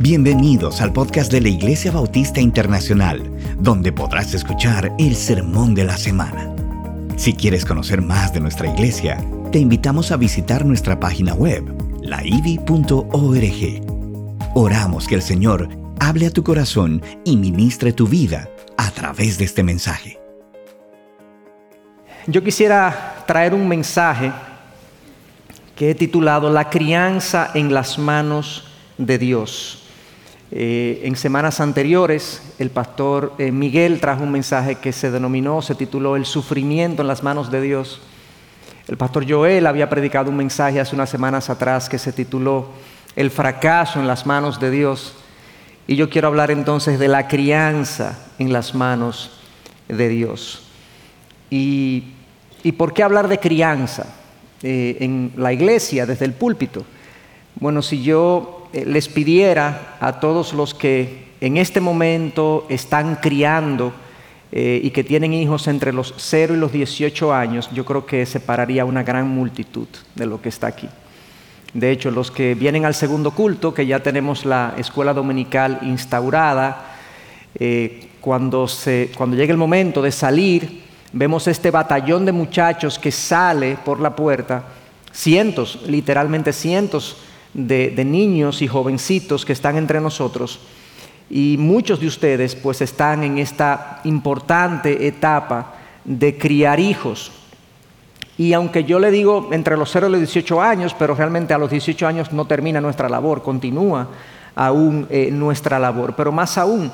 Bienvenidos al podcast de la Iglesia Bautista Internacional, donde podrás escuchar el sermón de la semana. Si quieres conocer más de nuestra iglesia, te invitamos a visitar nuestra página web, laivi.org. Oramos que el Señor hable a tu corazón y ministre tu vida a través de este mensaje. Yo quisiera traer un mensaje que he titulado La crianza en las manos de Dios. Eh, en semanas anteriores, el pastor eh, Miguel trajo un mensaje que se denominó, se tituló El sufrimiento en las manos de Dios. El pastor Joel había predicado un mensaje hace unas semanas atrás que se tituló El fracaso en las manos de Dios. Y yo quiero hablar entonces de la crianza en las manos de Dios. ¿Y, por qué hablar de crianza eh, en la iglesia, desde el púlpito? Bueno, si yo les pidiera a todos los que en este momento están criando eh, y que tienen hijos entre los 0 y los 18 años, yo creo que separaría una gran multitud de lo que está aquí. De hecho, los que vienen al segundo culto, que ya tenemos la escuela dominical instaurada, eh, cuando, se, cuando llega el momento de salir, vemos este batallón de muchachos que sale por la puerta, cientos, literalmente cientos de, niños y jovencitos que están entre nosotros y muchos de ustedes pues están en esta importante etapa de criar hijos. Y aunque yo le digo entre los 0 y los 18 años, pero realmente a los 18 años no termina nuestra labor, continúa aún eh, nuestra labor. Pero más aún,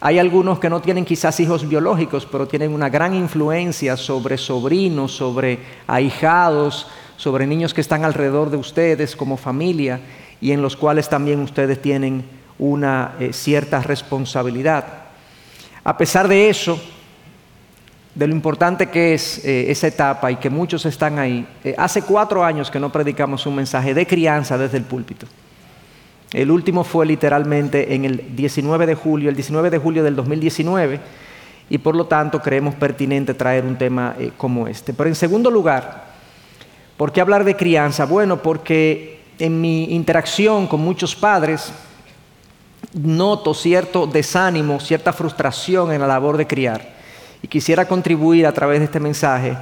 hay algunos que no tienen quizás hijos biológicos, pero tienen una gran influencia sobre sobrinos, sobre ahijados, sobre niños que están alrededor de ustedes como familia y en los cuales también ustedes tienen una eh, cierta responsabilidad. A pesar de eso, de lo importante que es eh, esa etapa y que muchos están ahí, eh, hace cuatro años que no predicamos un mensaje de crianza desde el púlpito. El último fue literalmente en el 19 de julio, el 19 de julio del 2019, y por lo tanto creemos pertinente traer un tema como este. Pero en segundo lugar, ¿Por qué hablar de crianza? Bueno, porque en mi interacción con muchos padres noto cierto desánimo, cierta frustración en la labor de criar. Y quisiera contribuir a través de este mensaje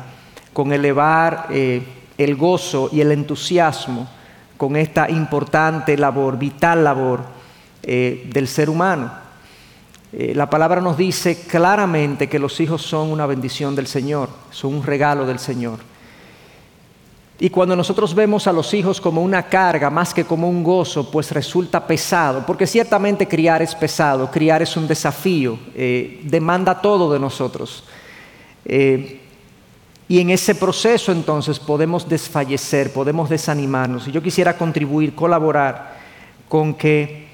con elevar eh, el gozo y el entusiasmo con esta importante labor, vital labor eh, del ser humano. Eh, la palabra nos dice claramente que los hijos son una bendición del Señor, son un regalo del Señor. Y cuando nosotros vemos a los hijos como una carga más que como un gozo, pues resulta pesado, porque ciertamente criar es pesado, criar es un desafío, eh, demanda todo de nosotros. Eh, y en ese proceso entonces podemos desfallecer, podemos desanimarnos. Y yo quisiera contribuir, colaborar con que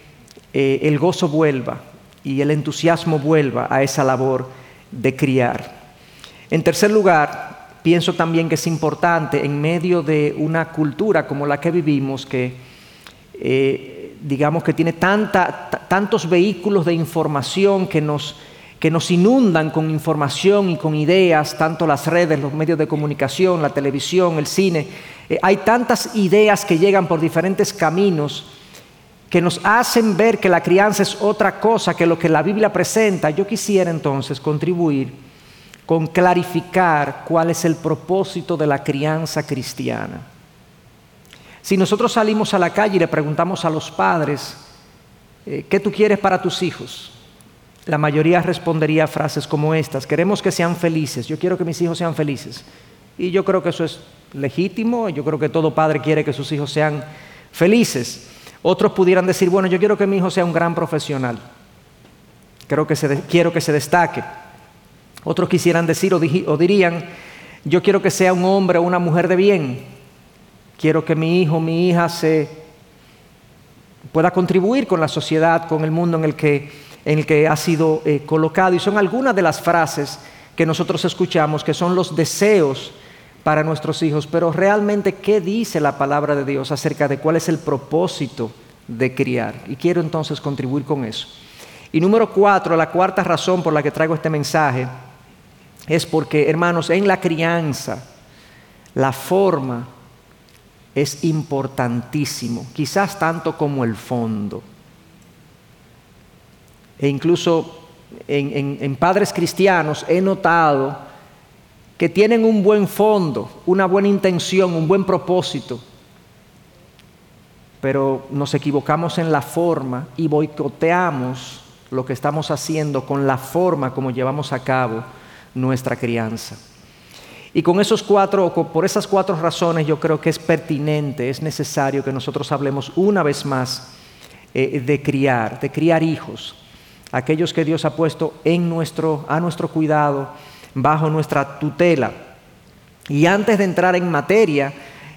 eh, el gozo vuelva y el entusiasmo vuelva a esa labor de criar. En tercer lugar, pienso también que es importante en medio de una cultura como la que vivimos, que eh, digamos que tiene tantos vehículos de información que nos, que nos inundan con información y con ideas, tanto las redes, los medios de comunicación, la televisión, el cine. Eh, hay tantas ideas que llegan por diferentes caminos que nos hacen ver que la crianza es otra cosa que lo que la Biblia presenta. Yo quisiera entonces contribuir con clarificar cuál es el propósito de la crianza cristiana. Si nosotros salimos a la calle y le preguntamos a los padres, eh, ¿qué tú quieres para tus hijos? La mayoría respondería frases como estas, queremos que sean felices, yo quiero que mis hijos sean felices. Y yo creo que eso es legítimo, yo creo que todo padre quiere que sus hijos sean felices. Otros pudieran decir, bueno, yo quiero que mi hijo sea un gran profesional, creo que quiero que se destaque. Otros quisieran decir o, dirían, yo quiero que sea un hombre o una mujer de bien. Quiero que mi hijo, mi hija se pueda contribuir con la sociedad, con el mundo en el que, en el que ha sido eh, colocado. Y son algunas de las frases que nosotros escuchamos, que son los deseos para nuestros hijos. Pero realmente, ¿qué dice la palabra de Dios acerca de cuál es el propósito de criar? Y quiero entonces contribuir con eso. Y número cuatro, la cuarta razón por la que traigo este mensaje es porque, hermanos, en la crianza, la forma es importantísimo, quizás tanto como el fondo. e incluso en, padres cristianos he notado que tienen un buen fondo, una buena intención, un buen propósito, pero nos equivocamos en la forma y boicoteamos lo que estamos haciendo con la forma como llevamos a cabo nuestra crianza. Y con esos cuatro, por esas cuatro razones, yo creo que es pertinente, es necesario que nosotros hablemos una vez más eh, de criar, de criar hijos, aquellos que Dios ha puesto en nuestro, a nuestro cuidado, bajo nuestra tutela. Y antes de entrar en materia,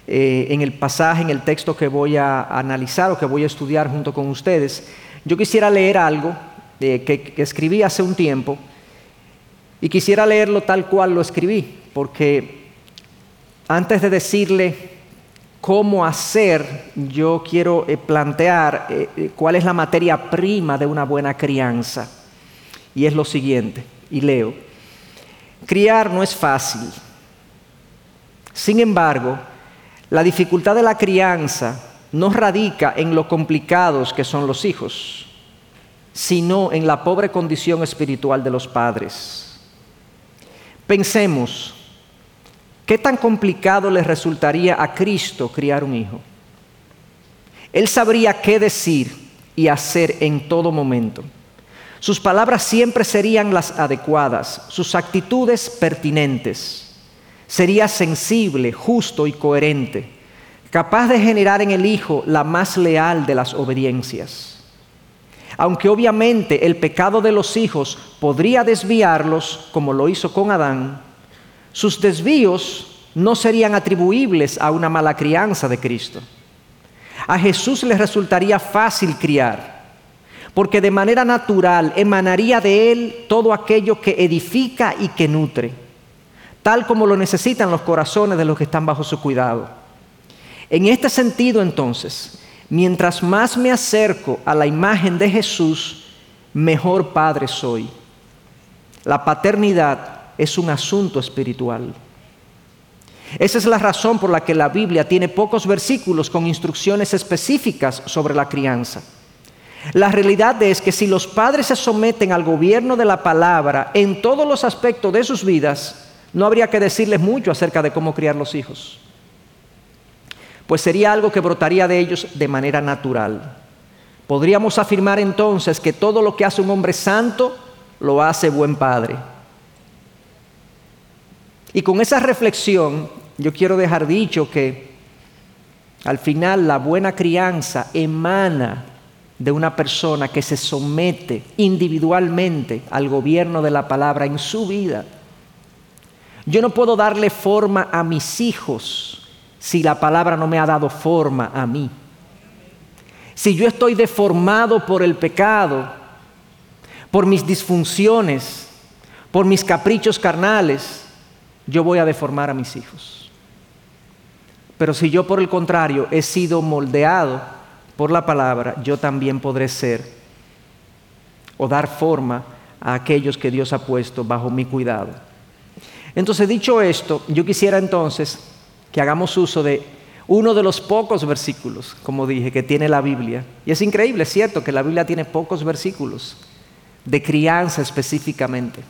eh, en el pasaje, en el texto que voy a analizar o que voy a estudiar junto con ustedes, yo quisiera leer algo eh, que escribí hace un tiempo y quisiera leerlo tal cual lo escribí, porque antes de decirle cómo hacer, yo quiero eh, plantear eh, cuál es la materia prima de una buena crianza. Y es lo siguiente, y leo, criar no es fácil. Sin embargo, la dificultad de la crianza no radica en lo complicados que son los hijos, sino en la pobre condición espiritual de los padres. Pensemos, ¿qué tan complicado le resultaría a Cristo criar un hijo? Él sabría qué decir y hacer en todo momento. Sus palabras siempre serían las adecuadas, sus actitudes pertinentes. Sería sensible, justo y coherente, capaz de generar en el Hijo la más leal de las obediencias. Aunque obviamente el pecado de los hijos podría desviarlos, como lo hizo con Adán, sus desvíos no serían atribuibles a una mala crianza de Cristo. A Jesús le resultaría fácil criar, porque de manera natural emanaría de él todo aquello que edifica y que nutre, tal como lo necesitan los corazones de los que están bajo su cuidado. En este sentido, entonces, mientras más me acerco a la imagen de Jesús, mejor padre soy. La paternidad es un asunto espiritual. Esa es la razón por la que la Biblia tiene pocos versículos con instrucciones específicas sobre la crianza. La realidad es que si los padres se someten al gobierno de la palabra en todos los aspectos de sus vidas, no habría que decirles mucho acerca de cómo criar los hijos pues sería algo que brotaría de ellos de manera natural. Podríamos afirmar entonces que todo lo que hace un hombre santo lo hace buen padre. Y con esa reflexión yo quiero dejar dicho que al final la buena crianza emana de una persona que se somete individualmente al gobierno de la palabra en su vida. Yo no puedo darle forma a mis hijos si la palabra no me ha dado forma a mí. Si yo estoy deformado por el pecado, por mis disfunciones, por mis caprichos carnales, yo voy a deformar a mis hijos. Pero si yo por el contrario he sido moldeado por la palabra, yo también podré ser o dar forma a aquellos que Dios ha puesto bajo mi cuidado. Entonces, dicho esto, yo quisiera entonces que hagamos uso de uno de los pocos versículos, como dije, que tiene la Biblia. Y es increíble, es cierto, que la Biblia tiene pocos versículos de crianza específicamente.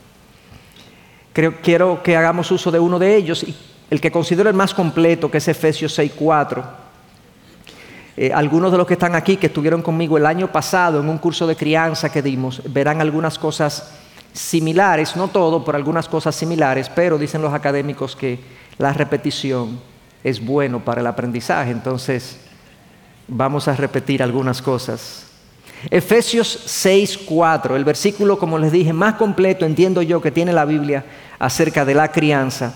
Creo, quiero que hagamos uso de uno de ellos, y el que considero el más completo, que es Efesios 6.4. Eh, algunos de los que están aquí, que estuvieron conmigo el año pasado en un curso de crianza que dimos, verán algunas cosas similares, no todo, pero algunas cosas similares, pero dicen los académicos que la repetición es bueno para el aprendizaje. Entonces, vamos a repetir algunas cosas. Efesios 6:4, el versículo, como les dije, más completo, entiendo yo, que tiene la Biblia acerca de la crianza,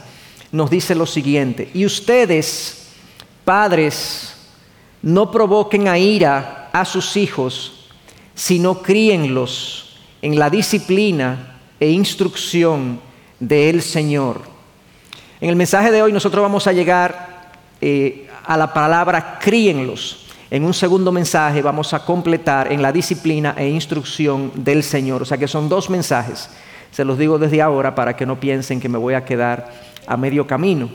nos dice lo siguiente, y ustedes, padres, no provoquen a ira a sus hijos, sino críenlos en la disciplina e instrucción del Señor. En el mensaje de hoy nosotros vamos a llegar eh, a la palabra críenlos. En un segundo mensaje vamos a completar en la disciplina e instrucción del Señor. O sea que son dos mensajes. Se los digo desde ahora para que no piensen que me voy a quedar a medio camino.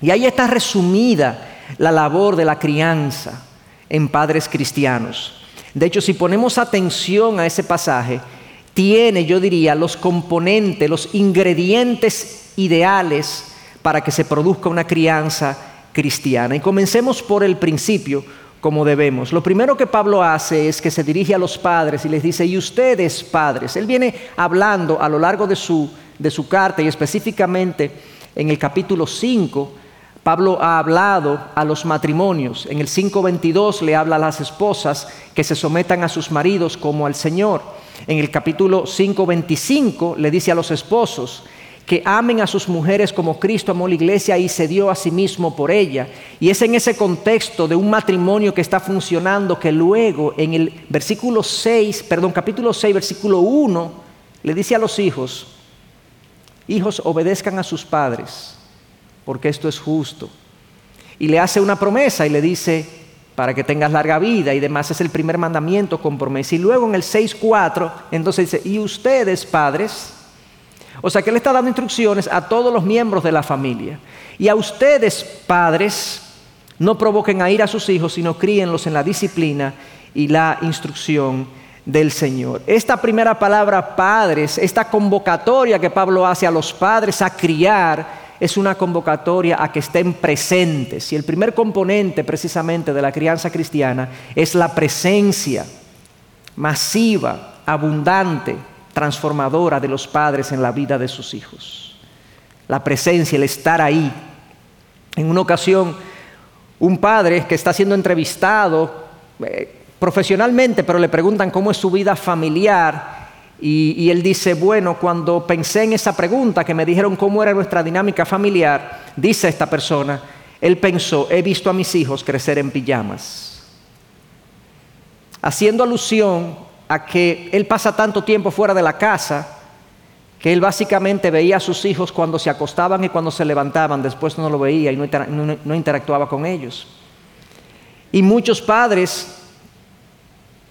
Y ahí está resumida la labor de la crianza en padres cristianos. De hecho, si ponemos atención a ese pasaje, tiene, yo diría, los componentes, los ingredientes ideales para que se produzca una crianza cristiana. Y comencemos por el principio, como debemos. Lo primero que Pablo hace es que se dirige a los padres y les dice, y ustedes padres, él viene hablando a lo largo de su, de su carta y específicamente en el capítulo 5, Pablo ha hablado a los matrimonios. En el 5.22 le habla a las esposas que se sometan a sus maridos como al Señor. En el capítulo 5.25 le dice a los esposos que amen a sus mujeres como Cristo amó la iglesia y se dio a sí mismo por ella. Y es en ese contexto de un matrimonio que está funcionando que luego en el versículo 6, perdón, capítulo 6, versículo 1, le dice a los hijos, hijos obedezcan a sus padres porque esto es justo. Y le hace una promesa y le dice, para que tengas larga vida y demás, es el primer mandamiento con promesa. Y luego en el 6.4, entonces dice, y ustedes, padres, o sea que él está dando instrucciones a todos los miembros de la familia. Y a ustedes, padres, no provoquen a ir a sus hijos, sino críenlos en la disciplina y la instrucción del Señor. Esta primera palabra, padres, esta convocatoria que Pablo hace a los padres a criar, es una convocatoria a que estén presentes. Y el primer componente precisamente de la crianza cristiana es la presencia masiva, abundante, transformadora de los padres en la vida de sus hijos. La presencia, el estar ahí. En una ocasión, un padre que está siendo entrevistado eh, profesionalmente, pero le preguntan cómo es su vida familiar, y, él dice, bueno, cuando pensé en esa pregunta que me dijeron cómo era nuestra dinámica familiar, dice esta persona, él pensó, he visto a mis hijos crecer en pijamas. Haciendo alusión a que él pasa tanto tiempo fuera de la casa, que él básicamente veía a sus hijos cuando se acostaban y cuando se levantaban, después no lo veía y no interactuaba con ellos. Y muchos padres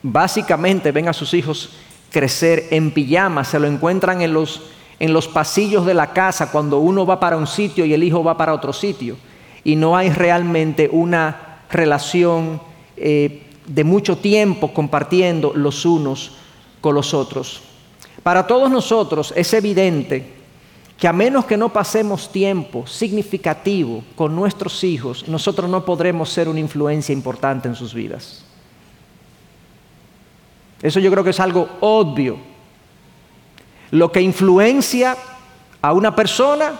básicamente ven a sus hijos crecer en pijama, se lo encuentran en los, en los pasillos de la casa cuando uno va para un sitio y el hijo va para otro sitio. Y no hay realmente una relación eh, de mucho tiempo compartiendo los unos con los otros. Para todos nosotros es evidente que a menos que no pasemos tiempo significativo con nuestros hijos, nosotros no podremos ser una influencia importante en sus vidas. Eso yo creo que es algo obvio. Lo que influencia a una persona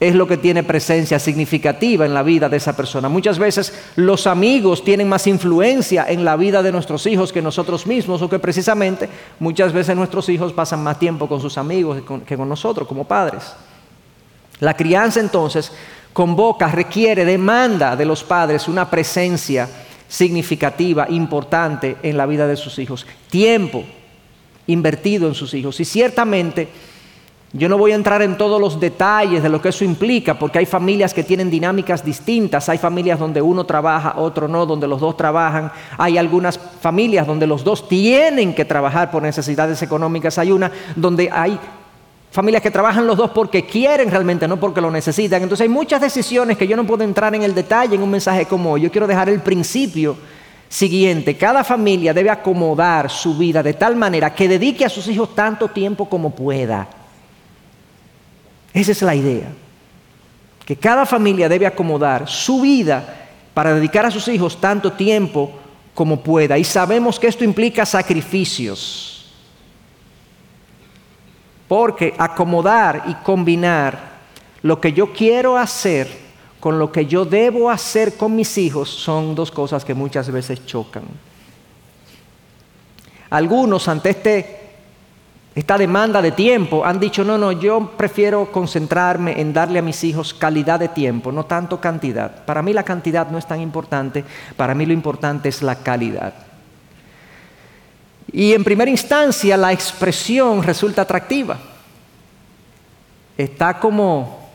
es lo que tiene presencia significativa en la vida de esa persona. Muchas veces los amigos tienen más influencia en la vida de nuestros hijos que nosotros mismos, o que precisamente muchas veces nuestros hijos pasan más tiempo con sus amigos que con nosotros como padres. La crianza entonces convoca, requiere, demanda de los padres una presencia significativa, importante en la vida de sus hijos. Tiempo invertido en sus hijos. Y ciertamente yo no voy a entrar en todos los detalles de lo que eso implica, porque hay familias que tienen dinámicas distintas, hay familias donde uno trabaja, otro no, donde los dos trabajan, hay algunas familias donde los dos tienen que trabajar por necesidades económicas, hay una donde hay Familias que trabajan los dos porque quieren realmente, no porque lo necesitan. Entonces hay muchas decisiones que yo no puedo entrar en el detalle en un mensaje como hoy. Yo quiero dejar el principio siguiente. Cada familia debe acomodar su vida de tal manera que dedique a sus hijos tanto tiempo como pueda. Esa es la idea. Que cada familia debe acomodar su vida para dedicar a sus hijos tanto tiempo como pueda. Y sabemos que esto implica sacrificios. Porque acomodar y combinar lo que yo quiero hacer con lo que yo debo hacer con mis hijos son dos cosas que muchas veces chocan. Algunos ante este, esta demanda de tiempo han dicho, no, no, yo prefiero concentrarme en darle a mis hijos calidad de tiempo, no tanto cantidad. Para mí la cantidad no es tan importante, para mí lo importante es la calidad. Y en primera instancia la expresión resulta atractiva. Está como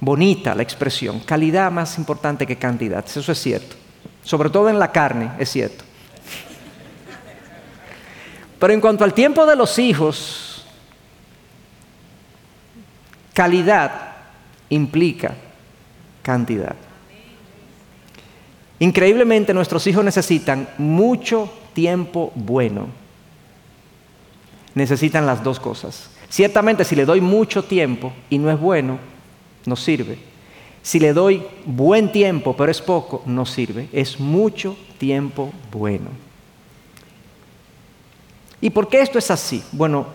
bonita la expresión, calidad más importante que cantidad, eso es cierto. Sobre todo en la carne, es cierto. Pero en cuanto al tiempo de los hijos, calidad implica cantidad. Increíblemente nuestros hijos necesitan mucho tiempo bueno. Necesitan las dos cosas. Ciertamente si le doy mucho tiempo y no es bueno, no sirve. Si le doy buen tiempo pero es poco, no sirve. Es mucho tiempo bueno. ¿Y por qué esto es así? Bueno,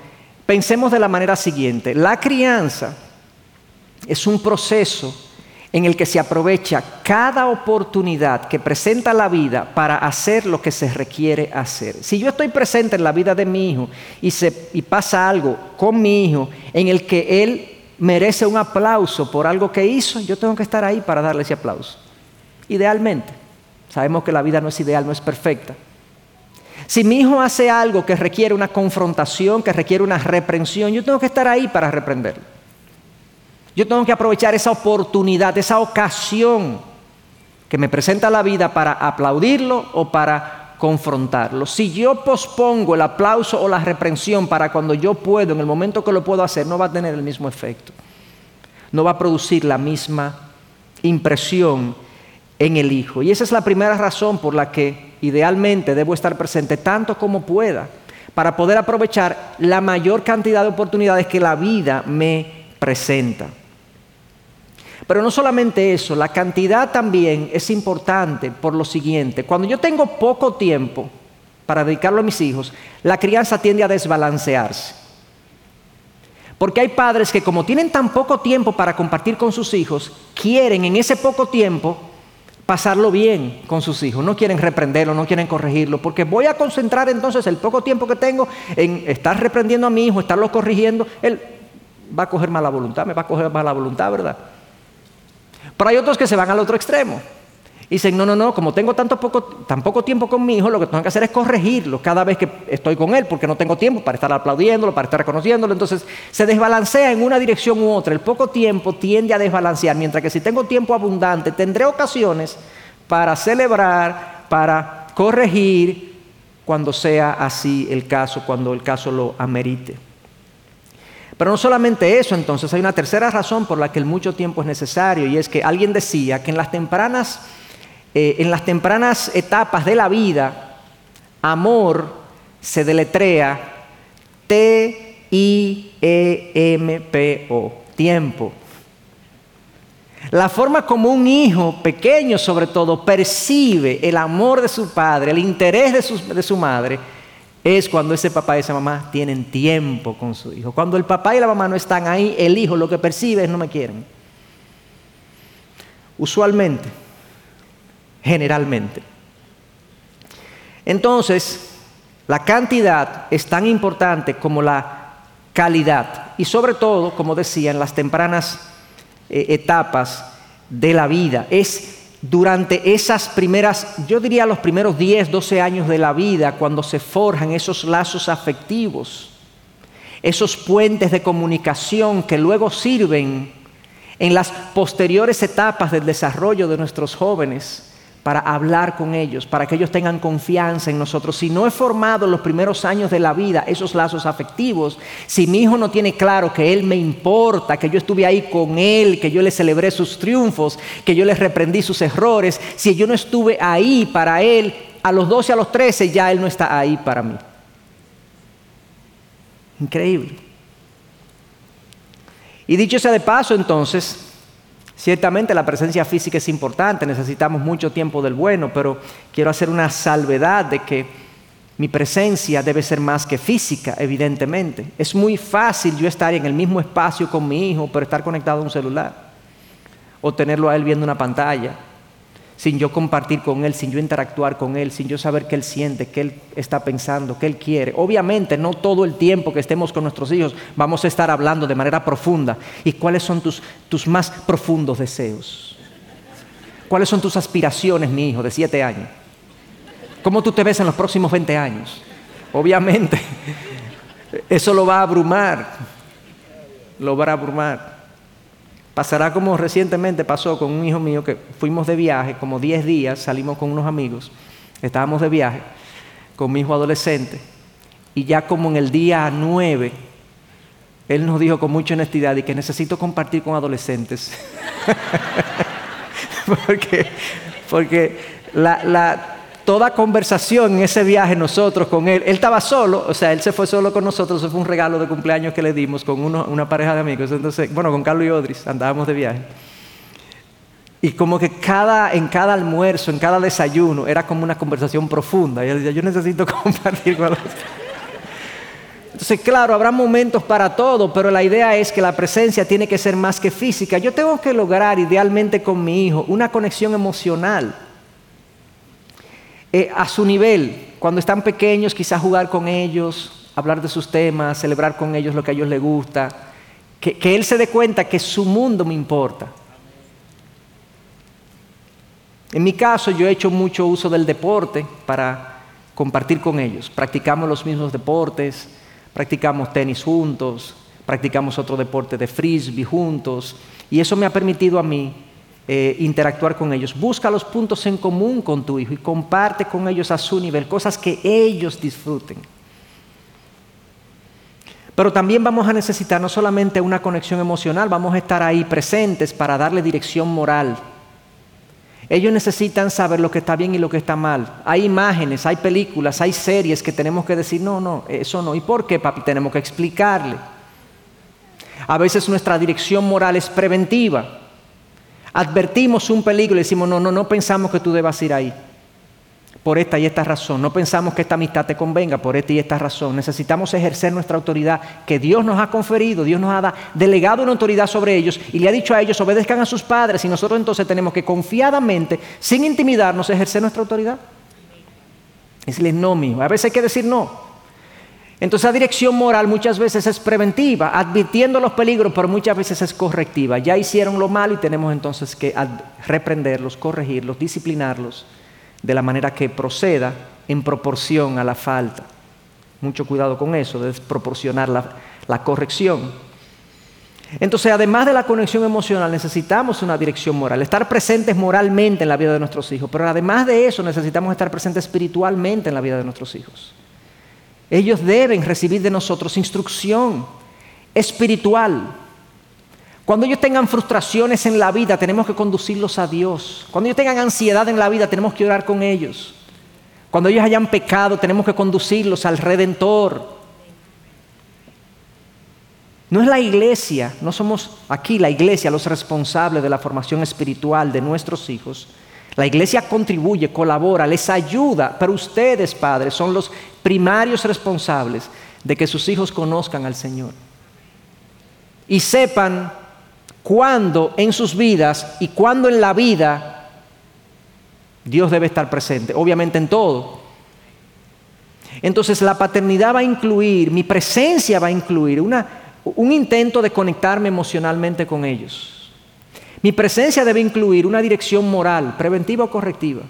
pensemos de la manera siguiente. La crianza es un proceso en el que se aprovecha cada oportunidad que presenta la vida para hacer lo que se requiere hacer. Si yo estoy presente en la vida de mi hijo y, se, pasa algo con mi hijo en el que él merece un aplauso por algo que hizo, yo tengo que estar ahí para darle ese aplauso. Idealmente. Sabemos que la vida no es ideal, no es perfecta. Si mi hijo hace algo que requiere una confrontación, que requiere una reprensión, yo tengo que estar ahí para reprenderlo. Yo tengo que aprovechar esa oportunidad, esa ocasión que me presenta la vida para aplaudirlo o para confrontarlo. Si yo pospongo el aplauso o la reprensión para cuando yo puedo, en el momento que lo puedo hacer, no va a tener el mismo efecto. No va a producir la misma impresión en el Hijo. Y esa es la primera razón por la que idealmente debo estar presente tanto como pueda para poder aprovechar la mayor cantidad de oportunidades que la vida me presenta. Pero no solamente eso, la cantidad también es importante por lo siguiente. Cuando yo tengo poco tiempo para dedicarlo a mis hijos, la crianza tiende a desbalancearse. Porque hay padres que como tienen tan poco tiempo para compartir con sus hijos, quieren en ese poco tiempo pasarlo bien con sus hijos. No quieren reprenderlo, no quieren corregirlo, porque voy a concentrar entonces el poco tiempo que tengo en estar reprendiendo a mi hijo, estarlo corrigiendo. Él va a coger mala voluntad, me va a coger mala voluntad, ¿verdad? Pero hay otros que se van al otro extremo. Dicen, no, no, no, como tengo tanto poco, tan poco tiempo con mi hijo, lo que tengo que hacer es corregirlo cada vez que estoy con él, porque no tengo tiempo para estar aplaudiéndolo, para estar reconociéndolo. Entonces se desbalancea en una dirección u otra. El poco tiempo tiende a desbalancear, mientras que si tengo tiempo abundante, tendré ocasiones para celebrar, para corregir, cuando sea así el caso, cuando el caso lo amerite. Pero no solamente eso, entonces hay una tercera razón por la que el mucho tiempo es necesario y es que alguien decía que en las tempranas, eh, en las tempranas etapas de la vida, amor se deletrea T-I-E-M-P-O, tiempo. La forma como un hijo pequeño sobre todo percibe el amor de su padre, el interés de su, de su madre, es cuando ese papá y esa mamá tienen tiempo con su hijo. Cuando el papá y la mamá no están ahí, el hijo lo que percibe es no me quieren. Usualmente, generalmente. Entonces, la cantidad es tan importante como la calidad. Y sobre todo, como decía, en las tempranas eh, etapas de la vida. Es durante esas primeras, yo diría los primeros 10, 12 años de la vida, cuando se forjan esos lazos afectivos, esos puentes de comunicación que luego sirven en las posteriores etapas del desarrollo de nuestros jóvenes para hablar con ellos, para que ellos tengan confianza en nosotros. Si no he formado en los primeros años de la vida esos lazos afectivos, si mi hijo no tiene claro que él me importa, que yo estuve ahí con él, que yo le celebré sus triunfos, que yo le reprendí sus errores, si yo no estuve ahí para él, a los 12, a los 13 ya él no está ahí para mí. Increíble. Y dicho sea de paso, entonces, Ciertamente la presencia física es importante, necesitamos mucho tiempo del bueno, pero quiero hacer una salvedad de que mi presencia debe ser más que física, evidentemente. Es muy fácil yo estar en el mismo espacio con mi hijo, pero estar conectado a un celular, o tenerlo a él viendo una pantalla, sin yo compartir con Él, sin yo interactuar con Él, sin yo saber qué Él siente, qué Él está pensando, qué Él quiere. Obviamente no todo el tiempo que estemos con nuestros hijos vamos a estar hablando de manera profunda. ¿Y cuáles son tus, tus más profundos deseos? ¿Cuáles son tus aspiraciones, mi hijo, de siete años? ¿Cómo tú te ves en los próximos 20 años? Obviamente, eso lo va a abrumar, lo va a abrumar. Pasará como recientemente pasó con un hijo mío que fuimos de viaje, como 10 días, salimos con unos amigos, estábamos de viaje con mi hijo adolescente y ya como en el día 9, él nos dijo con mucha honestidad y que necesito compartir con adolescentes. porque porque la, toda conversación en ese viaje nosotros con él, él estaba solo, o sea, él se fue solo con nosotros, eso fue un regalo de cumpleaños que le dimos con una pareja de amigos, entonces, bueno, con Carlos y Odris andábamos de viaje. Y como que cada, en cada almuerzo, en cada desayuno, era como una conversación profunda. Y él decía, yo necesito compartir con los... Entonces, claro, habrá momentos para todo, pero la idea es que la presencia tiene que ser más que física. Yo tengo que lograr, idealmente con mi hijo, una conexión emocional. Eh, a su nivel, cuando están pequeños, quizás jugar con ellos, hablar de sus temas, celebrar con ellos lo que a ellos les gusta, que, que él se dé cuenta que su mundo me importa. En mi caso, yo he hecho mucho uso del deporte para compartir con ellos. Practicamos los mismos deportes, practicamos tenis juntos, practicamos otro deporte de frisbee juntos, y eso me ha permitido a mí eh, interactuar con ellos. Busca los puntos en común con tu hijo y comparte con ellos a su nivel, cosas que ellos disfruten. Pero también vamos a necesitar no solamente una conexión emocional, vamos a estar ahí presentes para darle dirección moral. Ellos necesitan saber lo que está bien y lo que está mal. Hay imágenes, hay películas, hay series que tenemos que decir, no, no, eso no. ¿Y por qué, papi? Tenemos que explicarle. A veces nuestra dirección moral es preventiva advertimos un peligro y decimos, no, no, no pensamos que tú debas ir ahí. Por esta y esta razón. No pensamos que esta amistad te convenga por esta y esta razón. Necesitamos ejercer nuestra autoridad que Dios nos ha conferido. Dios nos ha delegado una autoridad sobre ellos y le ha dicho a ellos, obedezcan a sus padres. Y nosotros entonces tenemos que confiadamente, sin intimidarnos, ejercer nuestra autoridad. Decirles no mío. A veces hay que decir no. Entonces la dirección moral muchas veces es preventiva, advirtiendo los peligros, pero muchas veces es correctiva. Ya hicieron lo malo y tenemos entonces que reprenderlos, corregirlos, disciplinarlos de la manera que proceda en proporción a la falta. Mucho cuidado con eso, de desproporcionar la, la corrección. Entonces, además de la conexión emocional, necesitamos una dirección moral, estar presentes moralmente en la vida de nuestros hijos, pero además de eso necesitamos estar presentes espiritualmente en la vida de nuestros hijos. Ellos deben recibir de nosotros instrucción espiritual. Cuando ellos tengan frustraciones en la vida, tenemos que conducirlos a Dios. Cuando ellos tengan ansiedad en la vida, tenemos que orar con ellos. Cuando ellos hayan pecado, tenemos que conducirlos al Redentor. No es la iglesia, no somos aquí la iglesia los responsables de la formación espiritual de nuestros hijos. La iglesia contribuye, colabora, les ayuda, pero ustedes, padres, son los primarios responsables de que sus hijos conozcan al Señor. Y sepan cuándo en sus vidas y cuándo en la vida Dios debe estar presente, obviamente en todo. Entonces la paternidad va a incluir, mi presencia va a incluir un intento de conectarme emocionalmente con ellos. Mi presencia debe incluir una dirección moral, preventiva o correctiva.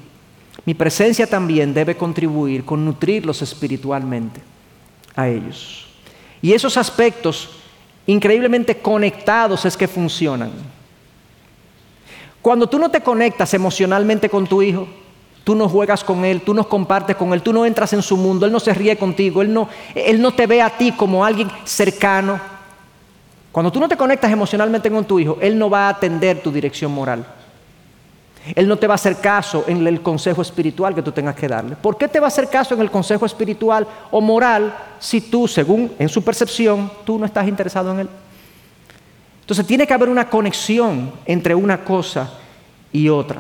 Mi presencia también debe contribuir con nutrirlos espiritualmente a ellos. Y esos aspectos increíblemente conectados es que funcionan. Cuando tú no te conectas emocionalmente con tu hijo, tú no juegas con él, tú no compartes con él, tú no entras en su mundo, él no se ríe contigo, él no, él no te ve a ti como alguien cercano, cuando tú no te conectas emocionalmente con tu hijo, él no va a atender tu dirección moral. Él no te va a hacer caso en el consejo espiritual que tú tengas que darle. ¿Por qué te va a hacer caso en el consejo espiritual o moral si tú, según en su percepción, tú no estás interesado en él? Entonces tiene que haber una conexión entre una cosa y otra.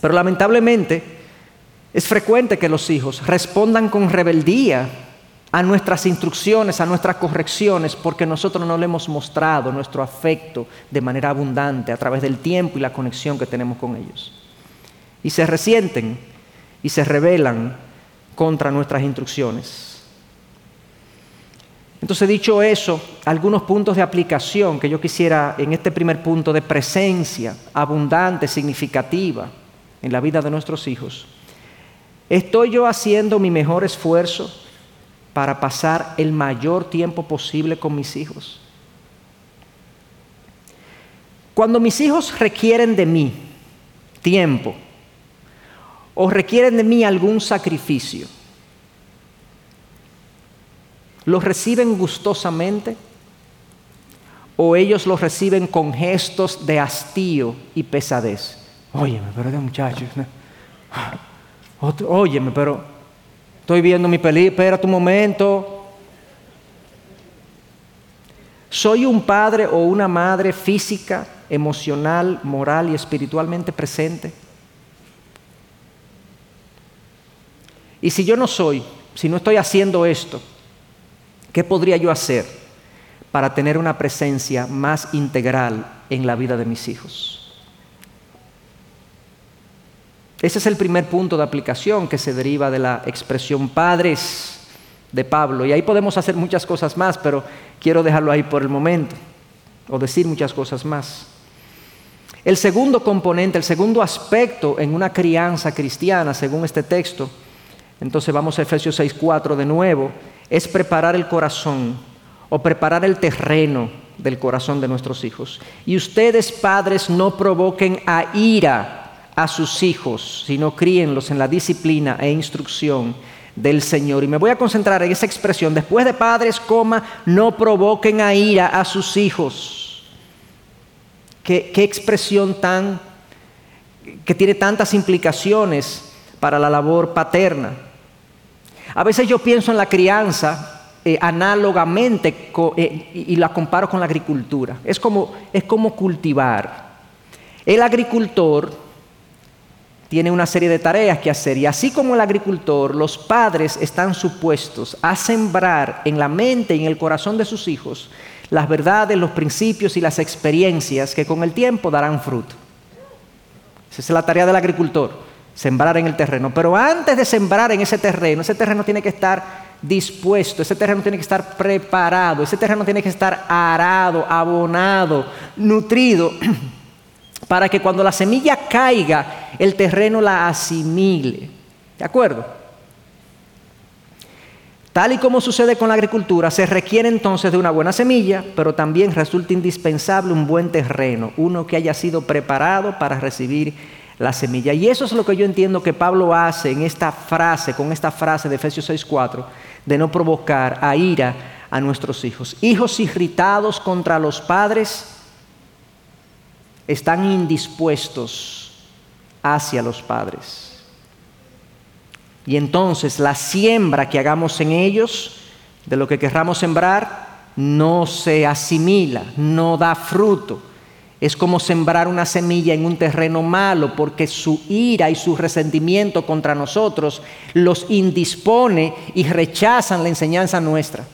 Pero lamentablemente es frecuente que los hijos respondan con rebeldía a nuestras instrucciones, a nuestras correcciones, porque nosotros no le hemos mostrado nuestro afecto de manera abundante a través del tiempo y la conexión que tenemos con ellos. Y se resienten y se rebelan contra nuestras instrucciones. Entonces, dicho eso, algunos puntos de aplicación que yo quisiera en este primer punto de presencia abundante, significativa en la vida de nuestros hijos. ¿Estoy yo haciendo mi mejor esfuerzo para pasar el mayor tiempo posible con mis hijos. Cuando mis hijos requieren de mí tiempo o requieren de mí algún sacrificio, ¿los reciben gustosamente o ellos los reciben con gestos de hastío y pesadez? Óyeme, pero de muchachos. óyeme, pero estoy viendo mi película, espera tu momento. Soy un padre o una madre física, emocional, moral y espiritualmente presente. Y si yo no soy, si no estoy haciendo esto, ¿qué podría yo hacer para tener una presencia más integral en la vida de mis hijos? Ese es el primer punto de aplicación que se deriva de la expresión padres de Pablo. Y ahí podemos hacer muchas cosas más, pero quiero dejarlo ahí por el momento, o decir muchas cosas más. El segundo componente, el segundo aspecto en una crianza cristiana, según este texto, entonces vamos a Efesios 6.4 de nuevo, es preparar el corazón o preparar el terreno del corazón de nuestros hijos. Y ustedes padres no provoquen a ira a sus hijos, sino críenlos en la disciplina e instrucción del Señor. Y me voy a concentrar en esa expresión, después de padres, coma, no provoquen a ira a sus hijos. Qué, qué expresión tan, que tiene tantas implicaciones para la labor paterna. A veces yo pienso en la crianza eh, análogamente eh, y la comparo con la agricultura. Es como, es como cultivar. El agricultor tiene una serie de tareas que hacer y así como el agricultor, los padres están supuestos a sembrar en la mente y en el corazón de sus hijos las verdades, los principios y las experiencias que con el tiempo darán fruto. Esa es la tarea del agricultor, sembrar en el terreno. Pero antes de sembrar en ese terreno, ese terreno tiene que estar dispuesto, ese terreno tiene que estar preparado, ese terreno tiene que estar arado, abonado, nutrido para que cuando la semilla caiga, el terreno la asimile. ¿De acuerdo? Tal y como sucede con la agricultura, se requiere entonces de una buena semilla, pero también resulta indispensable un buen terreno, uno que haya sido preparado para recibir la semilla. Y eso es lo que yo entiendo que Pablo hace en esta frase, con esta frase de Efesios 6:4, de no provocar a ira a nuestros hijos. Hijos irritados contra los padres están indispuestos hacia los padres. Y entonces la siembra que hagamos en ellos, de lo que querramos sembrar, no se asimila, no da fruto. Es como sembrar una semilla en un terreno malo porque su ira y su resentimiento contra nosotros los indispone y rechazan la enseñanza nuestra.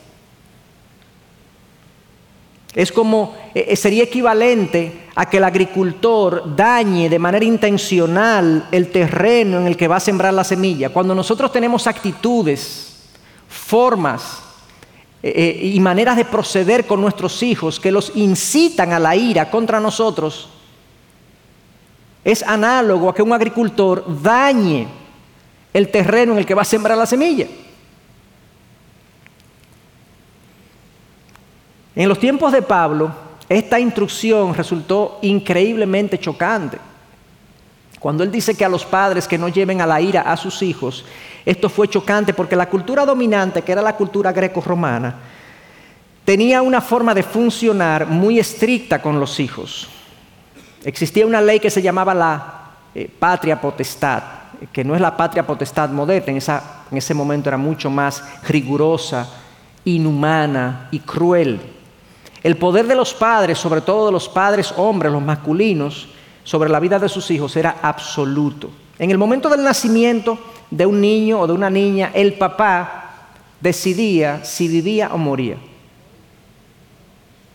Es como, eh, eh, sería equivalente a que el agricultor dañe de manera intencional el terreno en el que va a sembrar la semilla. Cuando nosotros tenemos actitudes, formas eh, y maneras de proceder con nuestros hijos que los incitan a la ira contra nosotros, es análogo a que un agricultor dañe el terreno en el que va a sembrar la semilla. En los tiempos de Pablo, esta instrucción resultó increíblemente chocante. Cuando él dice que a los padres que no lleven a la ira a sus hijos, esto fue chocante porque la cultura dominante, que era la cultura greco-romana, tenía una forma de funcionar muy estricta con los hijos. Existía una ley que se llamaba la eh, patria potestad, que no es la patria potestad moderna, en, en ese momento era mucho más rigurosa, inhumana y cruel. El poder de los padres, sobre todo de los padres hombres, los masculinos, sobre la vida de sus hijos era absoluto. En el momento del nacimiento de un niño o de una niña, el papá decidía si vivía o moría.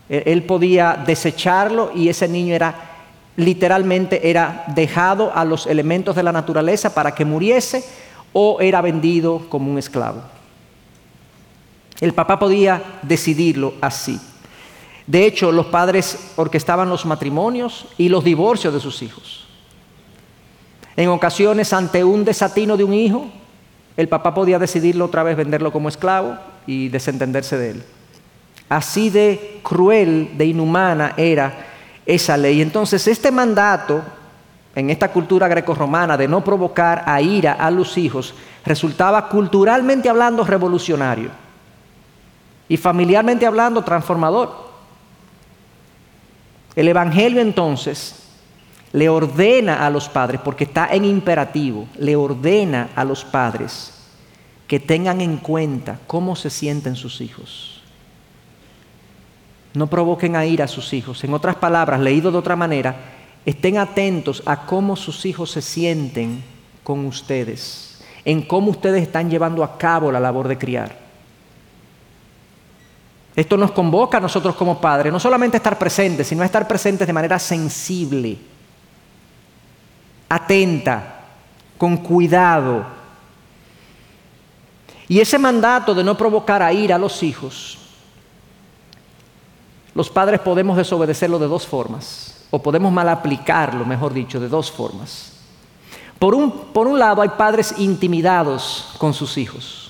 E-, él podía desecharlo y ese niño era literalmente era dejado a los elementos de la naturaleza para que muriese o era vendido como un esclavo. El papá podía decidirlo así. De hecho, los padres orquestaban los matrimonios y los divorcios de sus hijos. En ocasiones, ante un desatino de un hijo, el papá podía decidirlo otra vez venderlo como esclavo y desentenderse de él. Así de cruel, de inhumana era esa ley. Entonces, este mandato en esta cultura grecorromana de no provocar a ira a los hijos resultaba culturalmente hablando revolucionario y familiarmente hablando transformador. El Evangelio entonces le ordena a los padres, porque está en imperativo, le ordena a los padres que tengan en cuenta cómo se sienten sus hijos. No provoquen a ir a sus hijos. En otras palabras, leído de otra manera, estén atentos a cómo sus hijos se sienten con ustedes, en cómo ustedes están llevando a cabo la labor de criar. Esto nos convoca a nosotros como padres, no solamente estar presentes, sino a estar presentes de manera sensible atenta, con cuidado. Y ese mandato de no provocar a ir a los hijos, los padres podemos desobedecerlo de dos formas, o podemos mal aplicarlo, mejor dicho, de dos formas. Por un, por un lado, hay padres intimidados con sus hijos.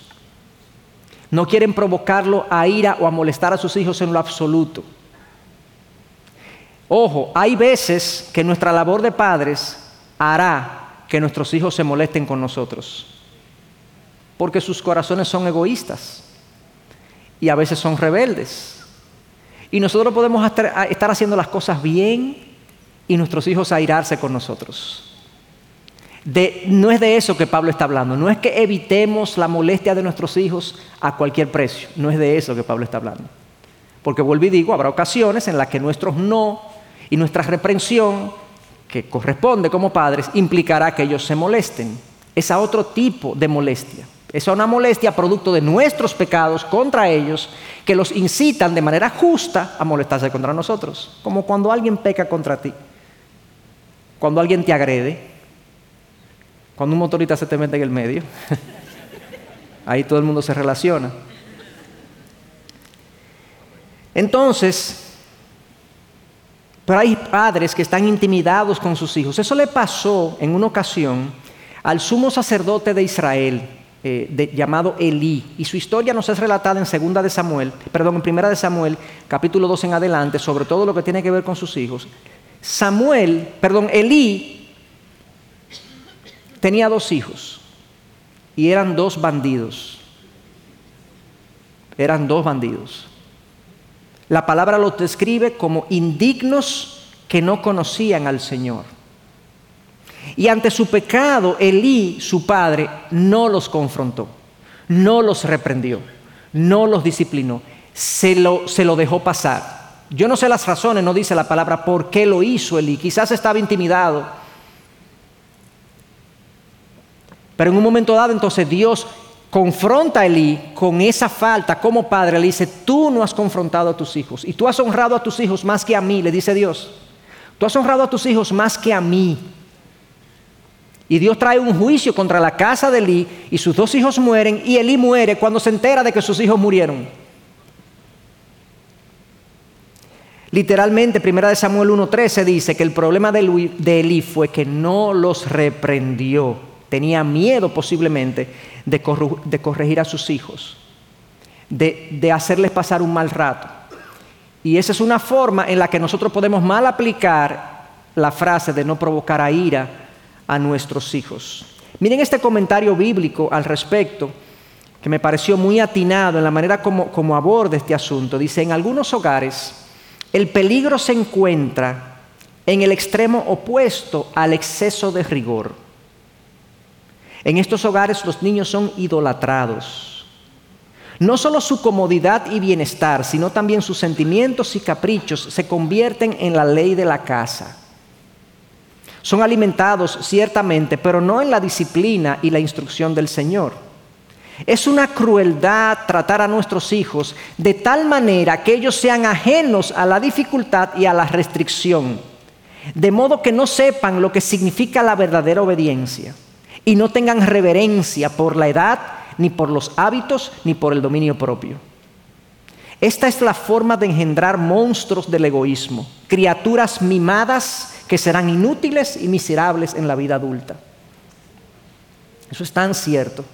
No quieren provocarlo a ira o a molestar a sus hijos en lo absoluto. Ojo, hay veces que nuestra labor de padres hará que nuestros hijos se molesten con nosotros. Porque sus corazones son egoístas y a veces son rebeldes. Y nosotros podemos estar haciendo las cosas bien y nuestros hijos airarse con nosotros. No es de eso que Pablo está hablando, no es que evitemos la molestia de nuestros hijos a cualquier precio, no es de eso que Pablo está hablando. Porque vuelvo y digo, habrá ocasiones en las que nuestros no y nuestra reprensión que corresponde como padres implicará que ellos se molesten. Es a otro tipo de molestia. Es a una molestia producto de nuestros pecados contra ellos que los incitan de manera justa a molestarse contra nosotros. Como cuando alguien peca contra ti, cuando alguien te agrede, cuando un motorista se te mete en el medio. Ahí todo el mundo se relaciona. Entonces, pero hay padres que están intimidados con sus hijos. Eso le pasó en una ocasión al sumo sacerdote de Israel, eh, llamado Elí, y su historia nos es relatada en segunda de Samuel, perdón, en primera de Samuel, capítulo 2 en adelante, sobre todo lo que tiene que ver con sus hijos. Samuel, perdón, Elí tenía dos hijos y eran dos bandidos. Eran dos bandidos. La palabra los describe como indignos que no conocían al Señor. Y ante su pecado, Elí, su padre, no los confrontó, no los reprendió, no los disciplinó, se lo, se lo dejó pasar. Yo no sé las razones, no dice la palabra por qué lo hizo Elí. Quizás estaba intimidado. Pero en un momento dado, entonces Dios confronta a Elí con esa falta como padre, le dice, tú no has confrontado a tus hijos y tú has honrado a tus hijos más que a mí, le dice Dios. Tú has honrado a tus hijos más que a mí. Y Dios trae un juicio contra la casa de Elí y sus dos hijos mueren y Elí muere cuando se entera de que sus hijos murieron. Literalmente, primera de Samuel 1.13 dice que el problema de Elí fue que no los reprendió tenía miedo posiblemente de, corregir a sus hijos, de, de hacerles pasar un mal rato. Y esa es una forma en la que nosotros podemos mal aplicar la frase de no provocar a ira a nuestros hijos. Miren este comentario bíblico al respecto, que me pareció muy atinado en la manera como aborda este asunto. Dice, en algunos hogares el peligro se encuentra en el extremo opuesto al exceso de rigor. En estos hogares los niños son idolatrados. No solo su comodidad y bienestar, sino también sus sentimientos y caprichos se convierten en la ley de la casa. Son alimentados ciertamente, pero no en la disciplina y la instrucción del Señor. Es una crueldad tratar a nuestros hijos de tal manera que ellos sean ajenos a la dificultad y a la restricción, de modo que no sepan lo que significa la verdadera obediencia y no tengan reverencia por la edad, ni por los hábitos, ni por el dominio propio. Esta es la forma de engendrar monstruos del egoísmo, criaturas mimadas que serán inútiles y miserables en la vida adulta. Eso es tan cierto.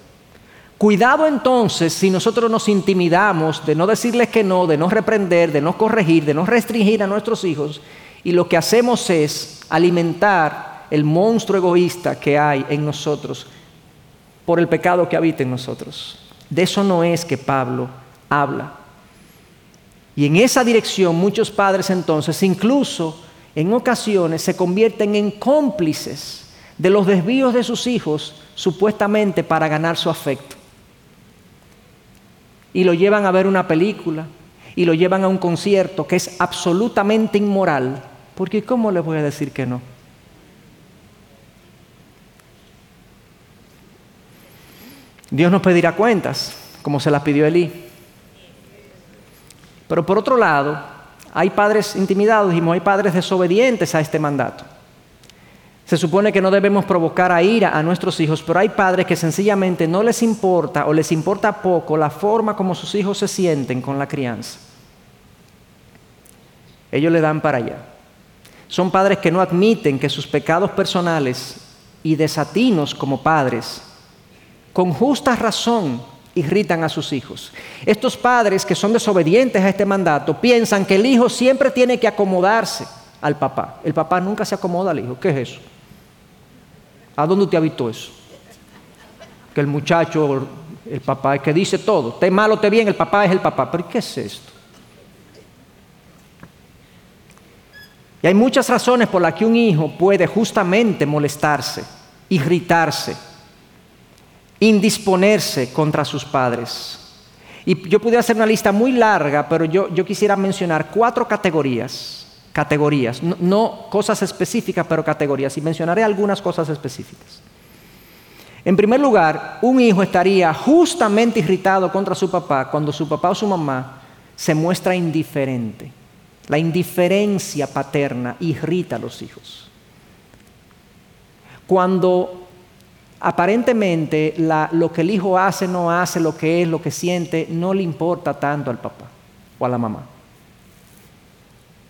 Cuidado entonces si nosotros nos intimidamos de no decirles que no, de no reprender, de no corregir, de no restringir a nuestros hijos, y lo que hacemos es alimentar el monstruo egoísta que hay en nosotros por el pecado que habita en nosotros. De eso no es que Pablo habla. Y en esa dirección muchos padres entonces incluso en ocasiones se convierten en cómplices de los desvíos de sus hijos supuestamente para ganar su afecto. Y lo llevan a ver una película y lo llevan a un concierto que es absolutamente inmoral, porque ¿cómo les voy a decir que no? Dios nos pedirá cuentas, como se las pidió Elí. Pero por otro lado, hay padres intimidados, y hay padres desobedientes a este mandato. Se supone que no debemos provocar a ira a nuestros hijos, pero hay padres que sencillamente no les importa o les importa poco la forma como sus hijos se sienten con la crianza. Ellos le dan para allá. Son padres que no admiten que sus pecados personales y desatinos como padres, con justa razón, irritan a sus hijos. Estos padres que son desobedientes a este mandato piensan que el hijo siempre tiene que acomodarse al papá. El papá nunca se acomoda al hijo. ¿Qué es eso? ¿A dónde te habitó eso? Que el muchacho, el papá, es que dice todo. Te malo, te bien, el papá es el papá. ¿Pero qué es esto? Y hay muchas razones por las que un hijo puede justamente molestarse, irritarse, indisponerse contra sus padres. Y yo pudiera hacer una lista muy larga, pero yo, yo quisiera mencionar cuatro categorías categorías, no, cosas específicas, pero categorías, y mencionaré algunas cosas específicas. En primer lugar, un hijo estaría justamente irritado contra su papá cuando su papá o su mamá se muestra indiferente. La indiferencia paterna irrita a los hijos. Cuando aparentemente lo que el hijo hace, no hace, lo que es, lo que siente, no le importa tanto al papá o a la mamá.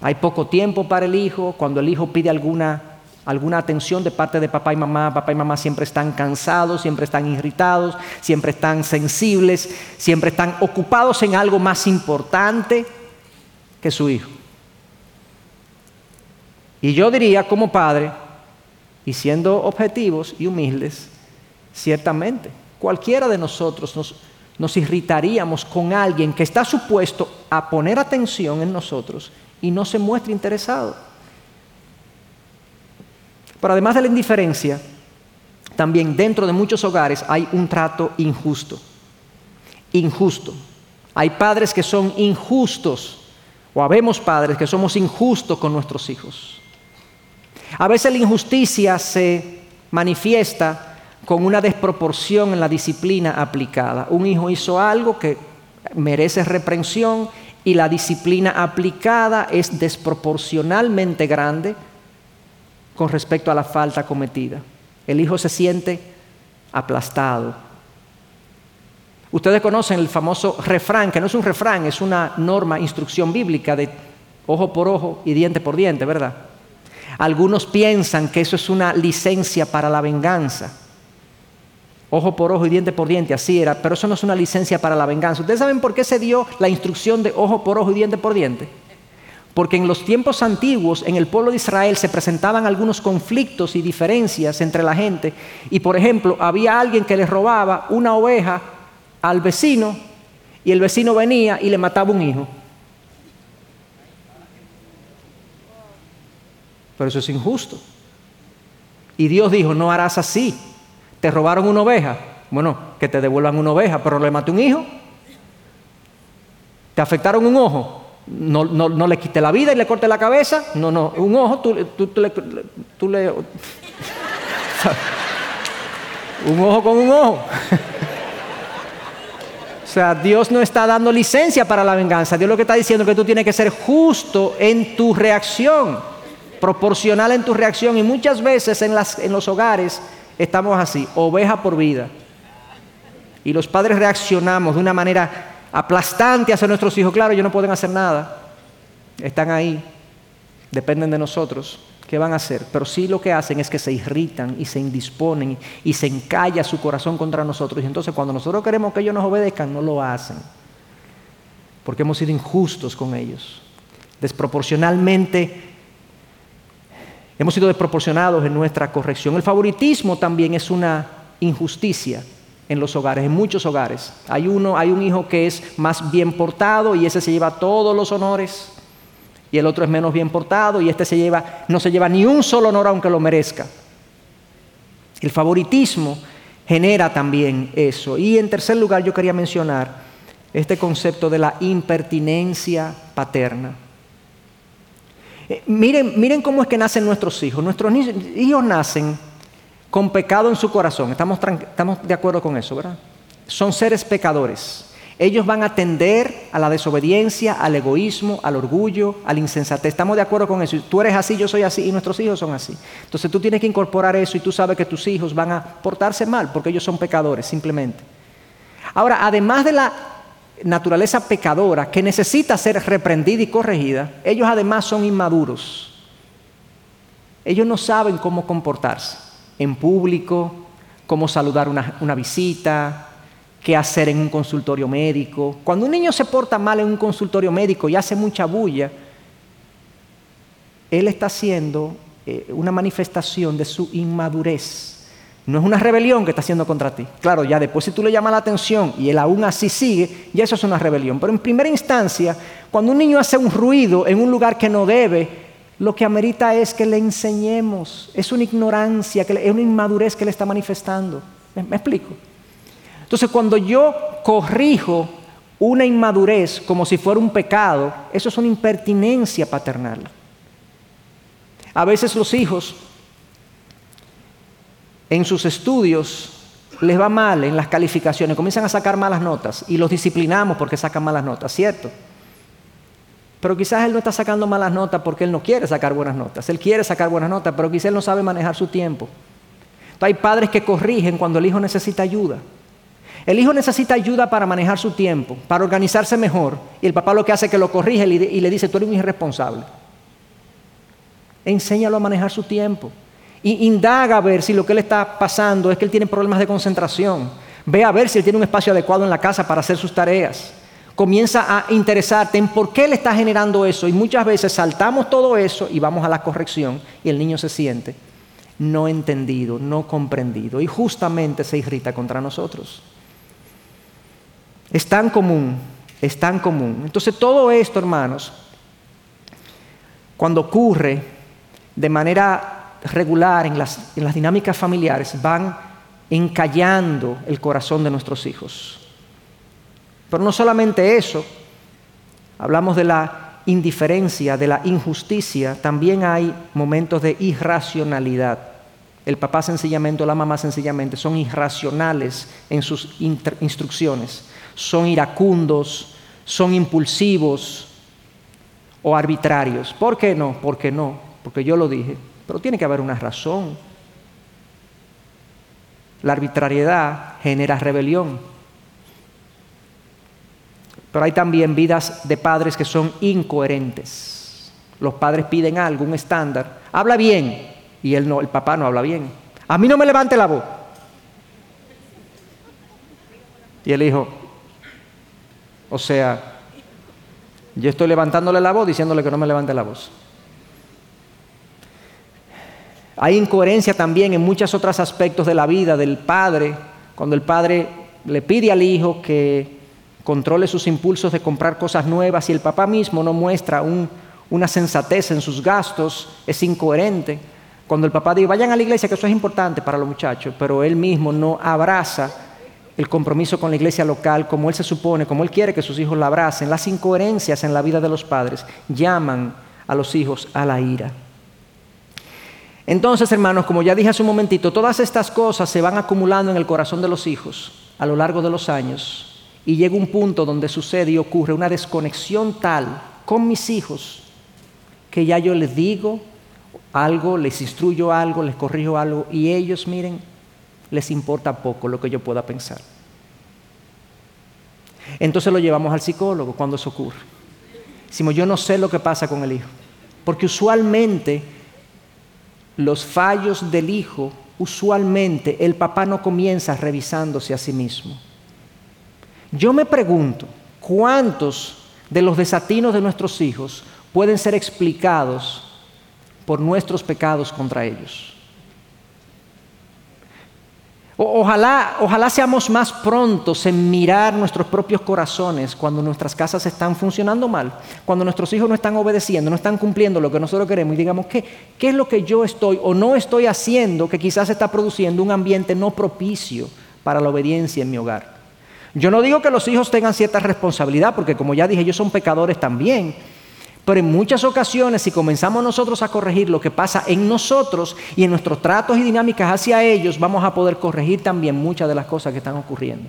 Hay poco tiempo para el hijo, cuando el hijo pide alguna, alguna atención de parte de papá y mamá, papá y mamá siempre están cansados, siempre están irritados, siempre están sensibles, siempre están ocupados en algo más importante que su hijo. Y yo diría como padre, y siendo objetivos y humildes, ciertamente, cualquiera de nosotros nos, nos irritaríamos con alguien que está supuesto a poner atención en nosotros y no se muestra interesado. Pero además de la indiferencia, también dentro de muchos hogares hay un trato injusto. Injusto. Hay padres que son injustos, o habemos padres que somos injustos con nuestros hijos. A veces la injusticia se manifiesta con una desproporción en la disciplina aplicada. Un hijo hizo algo que merece reprensión y la disciplina aplicada es desproporcionalmente grande con respecto a la falta cometida. El hijo se siente aplastado. Ustedes conocen el famoso refrán, que no es un refrán, es una norma, instrucción bíblica de ojo por ojo y diente por diente, ¿verdad? Algunos piensan que eso es una licencia para la venganza ojo por ojo y diente por diente, así era, pero eso no es una licencia para la venganza. ¿Ustedes saben por qué se dio la instrucción de ojo por ojo y diente por diente? Porque en los tiempos antiguos, en el pueblo de Israel, se presentaban algunos conflictos y diferencias entre la gente. Y por ejemplo, había alguien que le robaba una oveja al vecino y el vecino venía y le mataba un hijo. Pero eso es injusto. Y Dios dijo, no harás así. ¿Te robaron una oveja? Bueno, que te devuelvan una oveja, pero le maté un hijo. ¿Te afectaron un ojo? No, no, le quité la vida y le corté la cabeza. No, no, un ojo, tú, le, tú le... un ojo con un ojo. o sea, Dios no está dando licencia para la venganza. Dios lo que está diciendo es que tú tienes que ser justo en tu reacción, proporcional en tu reacción. Y muchas veces en, las, en los hogares estamos así, oveja por vida. Y los padres reaccionamos de una manera aplastante hacia nuestros hijos. Claro, ellos no pueden hacer nada. Están ahí, dependen de nosotros. ¿Qué van a hacer? Pero sí lo que hacen es que se irritan y se indisponen y se encalla su corazón contra nosotros. Y entonces cuando nosotros queremos que ellos nos obedezcan, no lo hacen. Porque hemos sido injustos con ellos. Desproporcionalmente Hemos sido desproporcionados en nuestra corrección. El favoritismo también es una injusticia en los hogares, en muchos hogares. Hay uno, hay un hijo que es más bien portado y ese se lleva todos los honores. y el otro es menos bien portado y este se lleva, no se lleva ni un solo honor aunque lo merezca. El favoritismo genera también eso. Y en tercer lugar yo quería mencionar este concepto de la impertinencia paterna. Eh, miren, miren cómo es que nacen nuestros hijos. Nuestros hijos nacen con pecado en su corazón. Estamos, de acuerdo con eso, ¿verdad? Son seres pecadores. Ellos van a tender a la desobediencia, al egoísmo, al orgullo, al insensatez. Estamos de acuerdo con eso. Tú eres así, yo soy así y nuestros hijos son así. Entonces tú tienes que incorporar eso y tú sabes que tus hijos van a portarse mal porque ellos son pecadores, simplemente. Ahora, además de la naturaleza pecadora que necesita ser reprendida y corregida, ellos además son inmaduros. Ellos no saben cómo comportarse en público, cómo saludar una, visita, qué hacer en un consultorio médico. Cuando un niño se porta mal en un consultorio médico y hace mucha bulla, él está haciendo eh, una manifestación de su inmadurez. No es una rebelión que está haciendo contra ti. Claro, ya después si tú le llamas la atención y él aún así sigue, ya eso es una rebelión. Pero en primera instancia, cuando un niño hace un ruido en un lugar que no debe, lo que amerita es que le enseñemos. Es una ignorancia, es una inmadurez que le está manifestando. me explico? Entonces, cuando yo corrijo una inmadurez como si fuera un pecado, eso es una impertinencia paternal. A veces los hijos en sus estudios les va mal en las calificaciones, comienzan a sacar malas notas y los disciplinamos porque sacan malas notas, ¿cierto? Pero quizás él no está sacando malas notas porque él no quiere sacar buenas notas, él quiere sacar buenas notas, pero quizás él no sabe manejar su tiempo. hay padres que corrigen cuando el hijo necesita ayuda. El hijo necesita ayuda para manejar su tiempo, para organizarse mejor, y el papá lo que hace es que lo corrige y le dice, tú eres un irresponsable. Enséñalo a manejar su tiempo. Y indaga a ver si lo que él está pasando es que él tiene problemas de concentración. Ve a ver si él tiene un espacio adecuado en la casa para hacer sus tareas. Comienza a interesarte en por qué le está generando eso. Y muchas veces saltamos todo eso y vamos a la corrección y el niño se siente no entendido, no comprendido. Y justamente se irrita contra nosotros. Es tan común, es tan común. Entonces todo esto, hermanos, cuando ocurre de manera regular en las, en las dinámicas familiares, van encallando el corazón de nuestros hijos. Pero no solamente eso, hablamos de la indiferencia, de la injusticia, también hay momentos de irracionalidad. El papá sencillamente o la mamá sencillamente son irracionales en sus instrucciones son iracundos, son impulsivos o arbitrarios. ¿Por qué no? Porque no, porque yo lo dije. Pero tiene que haber una razón. La arbitrariedad genera rebelión. Pero hay también vidas de padres que son incoherentes. Los padres piden algo, un estándar. Habla bien. Y él no, el papá no habla bien. A mí no me levante la voz. Y el hijo, o sea, yo estoy levantándole la voz diciéndole que no me levante la voz. Hay incoherencia también en muchos otros aspectos de la vida del padre, cuando el padre le pide al hijo que controle sus impulsos de comprar cosas nuevas y el papá mismo no muestra una sensatez en sus gastos, es incoherente. Cuando el papá dice, vayan a la iglesia, que eso es importante para los muchachos, pero él mismo no abraza el compromiso con la iglesia local, como Él se supone, como Él quiere que sus hijos la abracen, las incoherencias en la vida de los padres llaman a los hijos a la ira. Entonces, hermanos, como ya dije hace un momentito, todas estas cosas se van acumulando en el corazón de los hijos a lo largo de los años y llega un punto donde sucede y ocurre una desconexión tal con mis hijos que ya yo les digo algo, les instruyo algo, les corrijo algo y ellos, miren, les importa poco lo que yo pueda pensar. Entonces lo llevamos al psicólogo cuando eso ocurre. Decimos, yo no sé lo que pasa con el hijo. Porque usualmente los fallos del hijo, usualmente el papá no comienza revisándose a sí mismo. Yo me pregunto, ¿cuántos de los desatinos de nuestros hijos pueden ser explicados por nuestros pecados contra ellos? Ojalá, ojalá seamos más prontos en mirar nuestros propios corazones cuando nuestras casas están funcionando mal, cuando nuestros hijos no están obedeciendo, no están cumpliendo lo que nosotros queremos y digamos, ¿qué, qué es lo que yo estoy o no estoy haciendo que quizás está produciendo un ambiente no propicio para la obediencia en mi hogar? Yo no digo que los hijos tengan cierta responsabilidad, porque como ya dije, ellos son pecadores también. Pero en muchas ocasiones, si comenzamos nosotros a corregir lo que pasa en nosotros y en nuestros tratos y dinámicas hacia ellos, vamos a poder corregir también muchas de las cosas que están ocurriendo.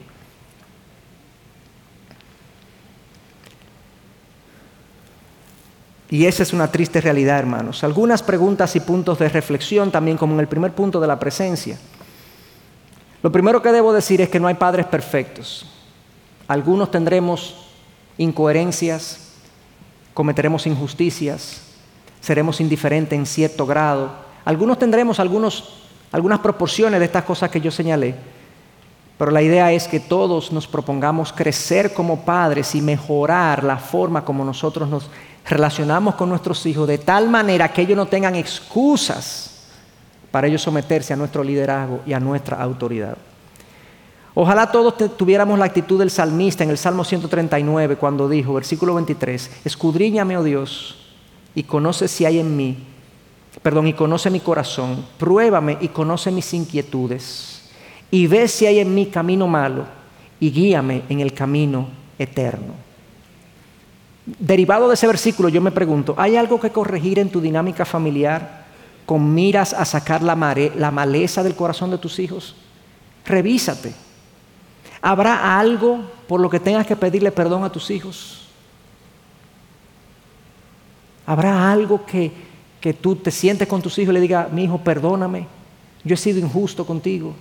Y esa es una triste realidad, hermanos. Algunas preguntas y puntos de reflexión también, como en el primer punto de la presencia. Lo primero que debo decir es que no hay padres perfectos. Algunos tendremos incoherencias, cometeremos injusticias, seremos indiferentes en cierto grado. Algunos tendremos algunas proporciones de estas cosas que yo señalé, pero la idea es que todos nos propongamos crecer como padres y mejorar la forma como nosotros nos relacionamos con nuestros hijos de tal manera que ellos no tengan excusas para ellos someterse a nuestro liderazgo y a nuestra autoridad. Ojalá todos tuviéramos la actitud del salmista en el Salmo 139 cuando dijo, versículo 23, escudriñame, oh Dios, y conoce si hay en mí, perdón, y conoce mi corazón, pruébame y conoce mis inquietudes, y ve si hay en mí camino malo, y guíame en el camino eterno. Derivado de ese versículo, yo me pregunto, ¿hay algo que corregir en tu dinámica familiar con miras a sacar la, la maleza del corazón de tus hijos? Revísate. ¿Habrá algo por lo que tengas que pedirle perdón a tus hijos? ¿Habrá algo que, que tú te sientes con tus hijos y le digas, mi hijo, perdóname, yo he sido injusto contigo?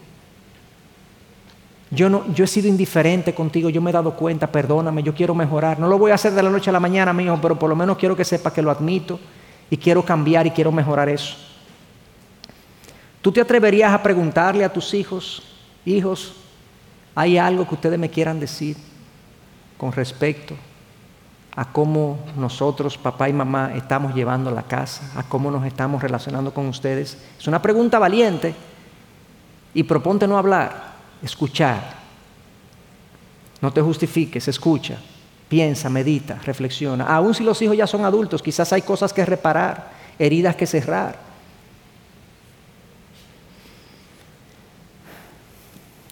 Yo, no, yo he sido indiferente contigo, yo me he dado cuenta, perdóname, yo quiero mejorar. No lo voy a hacer de la noche a la mañana, mi hijo, pero por lo menos quiero que sepa que lo admito y quiero cambiar y quiero mejorar eso. ¿Tú te atreverías a preguntarle a tus hijos, hijos, ¿Hay algo que ustedes me quieran decir con respecto a cómo nosotros, papá y mamá, estamos llevando la casa, a cómo nos estamos relacionando con ustedes? Es una pregunta valiente y proponte no hablar, escuchar. No te justifiques, escucha, piensa, medita, reflexiona. Aún si los hijos ya son adultos, quizás hay cosas que reparar, heridas que cerrar.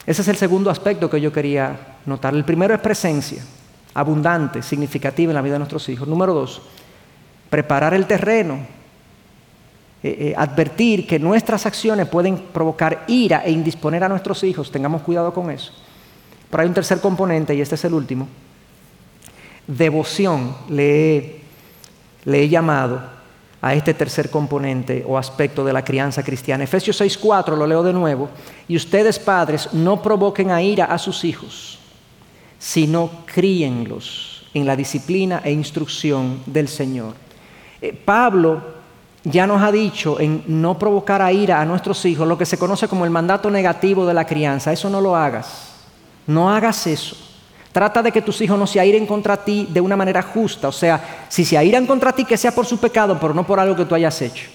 Ese es el segundo aspecto que yo quería notar. El primero es presencia, abundante, significativa en la vida de nuestros hijos. Número dos, preparar el terreno, eh, eh, advertir que nuestras acciones pueden provocar ira e indisponer a nuestros hijos. Tengamos cuidado con eso. Pero hay un tercer componente y este es el último. Devoción le he llamado a este tercer componente o aspecto de la crianza cristiana. Efesios 6:4, lo leo de nuevo, y ustedes padres no provoquen a ira a sus hijos, sino críenlos en la disciplina e instrucción del Señor. Eh, Pablo ya nos ha dicho en no provocar a ira a nuestros hijos lo que se conoce como el mandato negativo de la crianza. Eso no lo hagas. No hagas eso. Trata de que tus hijos no se airen contra ti de una manera justa. O sea, si se airan contra ti, que sea por su pecado, pero no por algo que tú hayas hecho.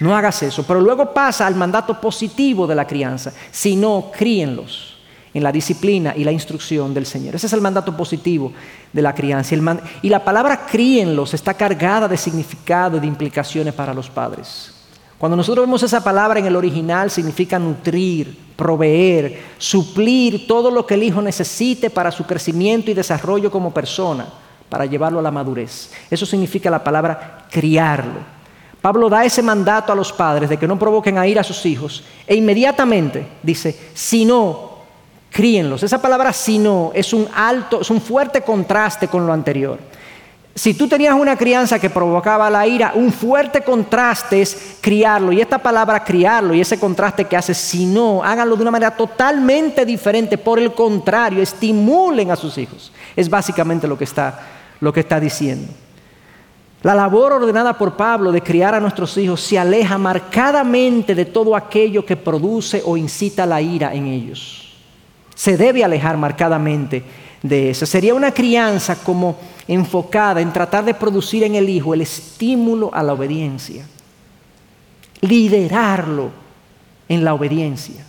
No hagas eso. Pero luego pasa al mandato positivo de la crianza. Si no, críenlos en la disciplina y la instrucción del Señor. Ese es el mandato positivo de la crianza. Y la palabra críenlos está cargada de significado y de implicaciones para los padres. Cuando nosotros vemos esa palabra en el original significa nutrir, proveer, suplir todo lo que el hijo necesite para su crecimiento y desarrollo como persona, para llevarlo a la madurez. Eso significa la palabra criarlo. Pablo da ese mandato a los padres de que no provoquen a ir a sus hijos e inmediatamente dice, si no, críenlos. Esa palabra si no es un alto, es un fuerte contraste con lo anterior. Si tú tenías una crianza que provocaba la ira, un fuerte contraste es criarlo. Y esta palabra criarlo y ese contraste que hace, si no, háganlo de una manera totalmente diferente. Por el contrario, estimulen a sus hijos. Es básicamente lo que está, lo que está diciendo. La labor ordenada por Pablo de criar a nuestros hijos se aleja marcadamente de todo aquello que produce o incita la ira en ellos. Se debe alejar marcadamente de eso. Sería una crianza como enfocada en tratar de producir en el hijo el estímulo a la obediencia, liderarlo en la obediencia.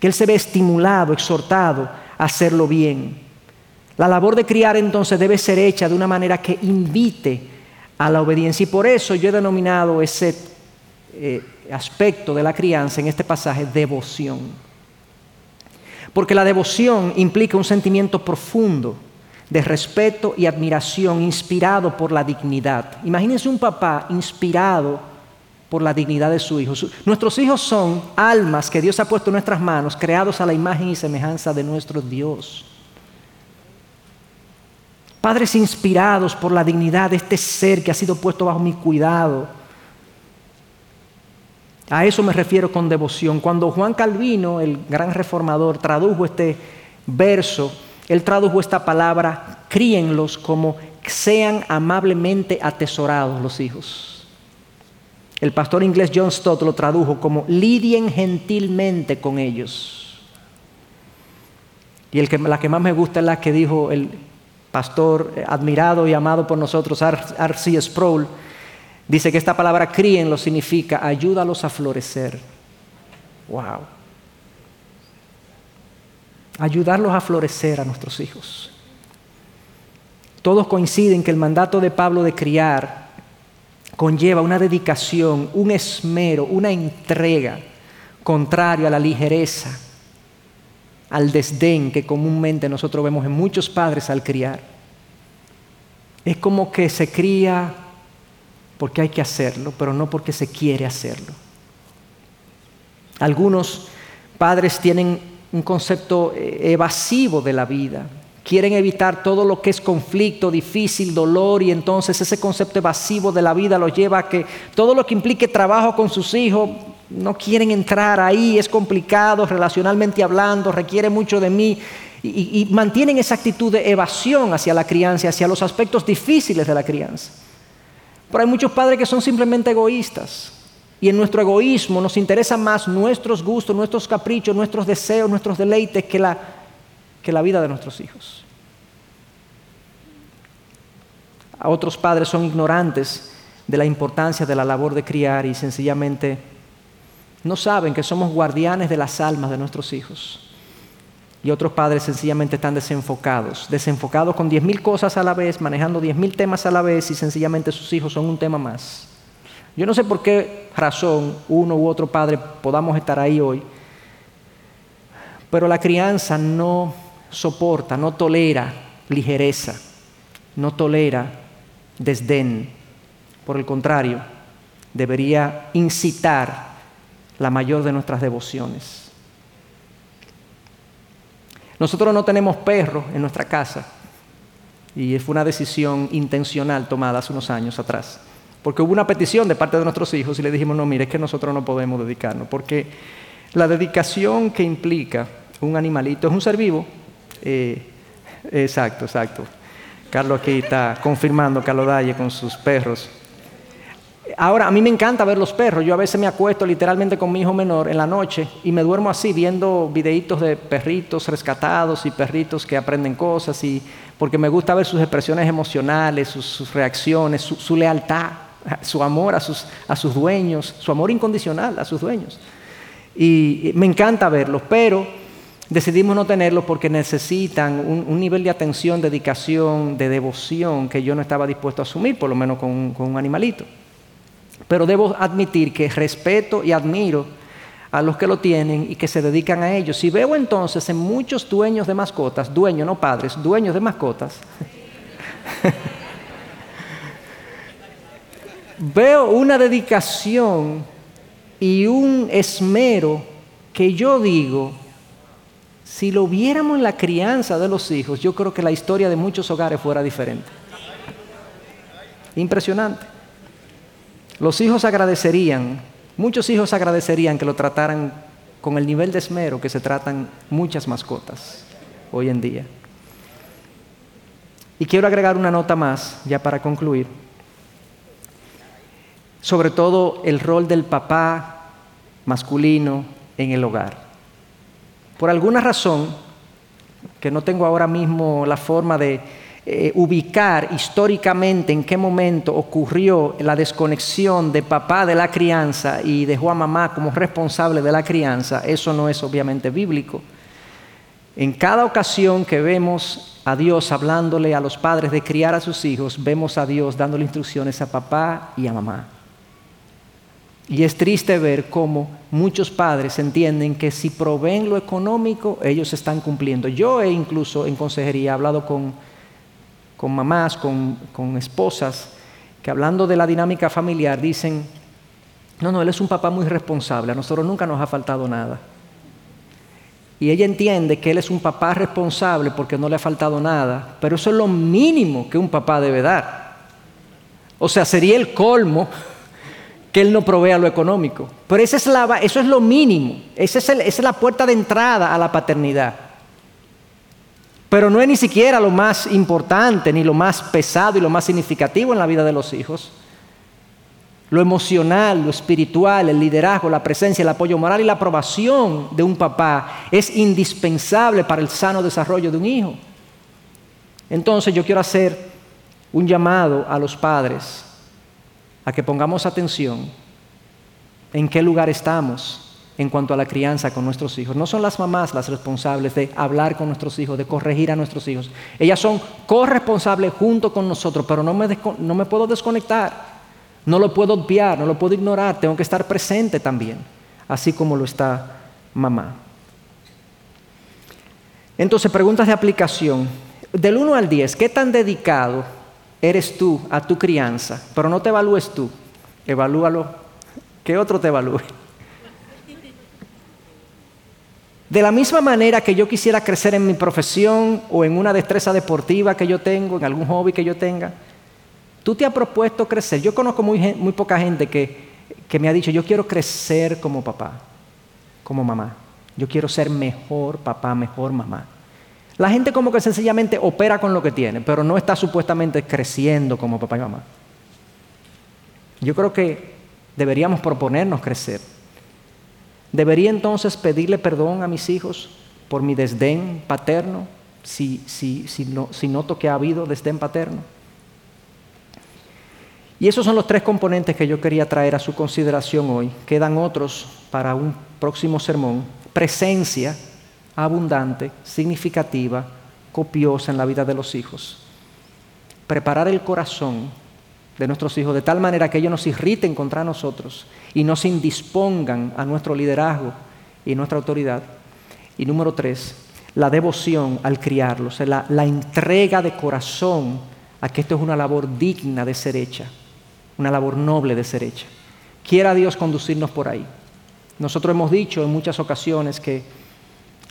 que él se ve estimulado, exhortado a hacerlo bien. La labor de criar entonces debe ser hecha de una manera que invite a la obediencia y por eso yo he denominado ese eh, aspecto de la crianza en este pasaje devoción. Porque la devoción implica un sentimiento profundo de respeto y admiración inspirado por la dignidad. Imagínense un papá inspirado por la dignidad de su hijo. Nuestros hijos son almas que Dios ha puesto en nuestras manos, creados a la imagen y semejanza de nuestro Dios. Padres inspirados por la dignidad de este ser que ha sido puesto bajo mi cuidado. A eso me refiero con devoción. Cuando Juan Calvino, el gran reformador, tradujo este verso, él tradujo esta palabra, críenlos como sean amablemente atesorados los hijos. El pastor inglés John Stott lo tradujo como lidien gentilmente con ellos. Y el que, la que más me gusta es la que dijo el pastor eh, admirado y amado por nosotros, R.C. Sproul. Dice que esta palabra críenlos significa ayúdalos a florecer. Wow ayudarlos a florecer a nuestros hijos. Todos coinciden que el mandato de Pablo de criar conlleva una dedicación, un esmero, una entrega contrario a la ligereza, al desdén que comúnmente nosotros vemos en muchos padres al criar. Es como que se cría porque hay que hacerlo, pero no porque se quiere hacerlo. Algunos padres tienen un concepto eh, evasivo de la vida. Quieren evitar todo lo que es conflicto, difícil, dolor y entonces ese concepto evasivo de la vida los lleva a que todo lo que implique trabajo con sus hijos no quieren entrar ahí, es complicado relacionalmente hablando, requiere mucho de mí y, y mantienen esa actitud de evasión hacia la crianza, hacia los aspectos difíciles de la crianza. Pero hay muchos padres que son simplemente egoístas. Y en nuestro egoísmo nos interesa más nuestros gustos, nuestros caprichos, nuestros deseos, nuestros deleites que la, que la vida de nuestros hijos. Otros padres son ignorantes de la importancia de la labor de criar y sencillamente no saben que somos guardianes de las almas de nuestros hijos. Y otros padres sencillamente están desenfocados, desenfocados con diez mil cosas a la vez, manejando diez mil temas a la vez y sencillamente sus hijos son un tema más. Yo no sé por qué razón uno u otro padre podamos estar ahí hoy, pero la crianza no soporta, no tolera ligereza, no tolera desdén. Por el contrario, debería incitar la mayor de nuestras devociones. Nosotros no tenemos perros en nuestra casa y fue una decisión intencional tomada hace unos años atrás. Porque hubo una petición de parte de nuestros hijos y le dijimos, no, mire, es que nosotros no podemos dedicarnos, porque la dedicación que implica un animalito es un ser vivo. Eh, exacto, exacto. Carlos aquí está confirmando Carlos Dalle con sus perros. Ahora, a mí me encanta ver los perros. Yo a veces me acuesto literalmente con mi hijo menor en la noche y me duermo así viendo videitos de perritos rescatados y perritos que aprenden cosas y porque me gusta ver sus expresiones emocionales, sus, reacciones, su lealtad su amor a sus, a sus dueños, su amor incondicional a sus dueños. Y me encanta verlos, pero decidimos no tenerlos porque necesitan un, nivel de atención, dedicación, de devoción que yo no estaba dispuesto a asumir, por lo menos con, con un animalito. Pero debo admitir que respeto y admiro a los que lo tienen y que se dedican a ellos. Si veo entonces en muchos dueños de mascotas, dueños, no padres, dueños de mascotas, veo una dedicación y un esmero que yo digo, si lo viéramos en la crianza de los hijos, yo creo que la historia de muchos hogares fuera diferente. Impresionante. Los hijos agradecerían, muchos hijos agradecerían que lo trataran con el nivel de esmero que se tratan muchas mascotas hoy en día. Y quiero agregar una nota más, ya para concluir sobre todo el rol del papá masculino en el hogar. Por alguna razón, que no tengo ahora mismo la forma de eh, ubicar históricamente en qué momento ocurrió la desconexión de papá de la crianza y dejó a mamá como responsable de la crianza, eso no es obviamente bíblico. En cada ocasión que vemos a Dios hablándole a los padres de criar a sus hijos, vemos a Dios dándole instrucciones a papá y a mamá. Y es triste ver cómo muchos padres entienden que si proveen lo económico, ellos están cumpliendo. Yo he incluso en consejería hablado con con mamás, con, esposas, que hablando de la dinámica familiar dicen, no, no, él es un papá muy responsable, a nosotros nunca nos ha faltado nada. Y ella entiende que él es un papá responsable porque no le ha faltado nada, pero eso es lo mínimo que un papá debe dar. O sea, sería el colmo que él no provea lo económico. Pero esa es la, eso es lo mínimo, esa es, esa es la puerta de entrada a la paternidad. Pero no es ni siquiera lo más importante, ni lo más pesado y lo más significativo en la vida de los hijos. Lo emocional, lo espiritual, el liderazgo, la presencia, el apoyo moral y la aprobación de un papá es indispensable para el sano desarrollo de un hijo. Entonces yo quiero hacer un llamado a los padres a que pongamos atención en qué lugar estamos en cuanto a la crianza con nuestros hijos. No son las mamás las responsables de hablar con nuestros hijos, de corregir a nuestros hijos. Ellas son corresponsables junto con nosotros, pero no me, no me puedo desconectar, no lo puedo obviar, no lo puedo ignorar, tengo que estar presente también, así como lo está mamá. Entonces, preguntas de aplicación. Del 1 al 10, ¿qué tan dedicado eres tú a tu crianza? Pero no te evalúes tú, evalúalo, que otro te evalúe. De la misma manera que yo quisiera crecer en mi profesión o en una destreza deportiva que yo tengo, en algún hobby que yo tenga, tú te has propuesto crecer. Yo conozco muy, muy poca gente que, que me ha dicho, yo quiero crecer como papá, como mamá. Yo quiero ser mejor papá, mejor mamá. La gente como que sencillamente opera con lo que tiene, pero no está supuestamente creciendo como papá y mamá. Yo creo que deberíamos proponernos crecer. ¿Debería entonces pedirle perdón a mis hijos por mi desdén paterno si, si, si, noto que ha habido desdén paterno? Y esos son los tres componentes que yo quería traer a su consideración hoy. Quedan otros para un próximo sermón. Presencia abundante, significativa, copiosa en la vida de los hijos. Preparar el corazón de nuestros hijos, de tal manera que ellos nos irriten contra nosotros y nos indispongan a nuestro liderazgo y nuestra autoridad. Y número tres, la devoción al criarlos, la, la entrega de corazón a que esto es una labor digna de ser hecha, una labor noble de ser hecha. Quiera Dios conducirnos por ahí. Nosotros hemos dicho en muchas ocasiones que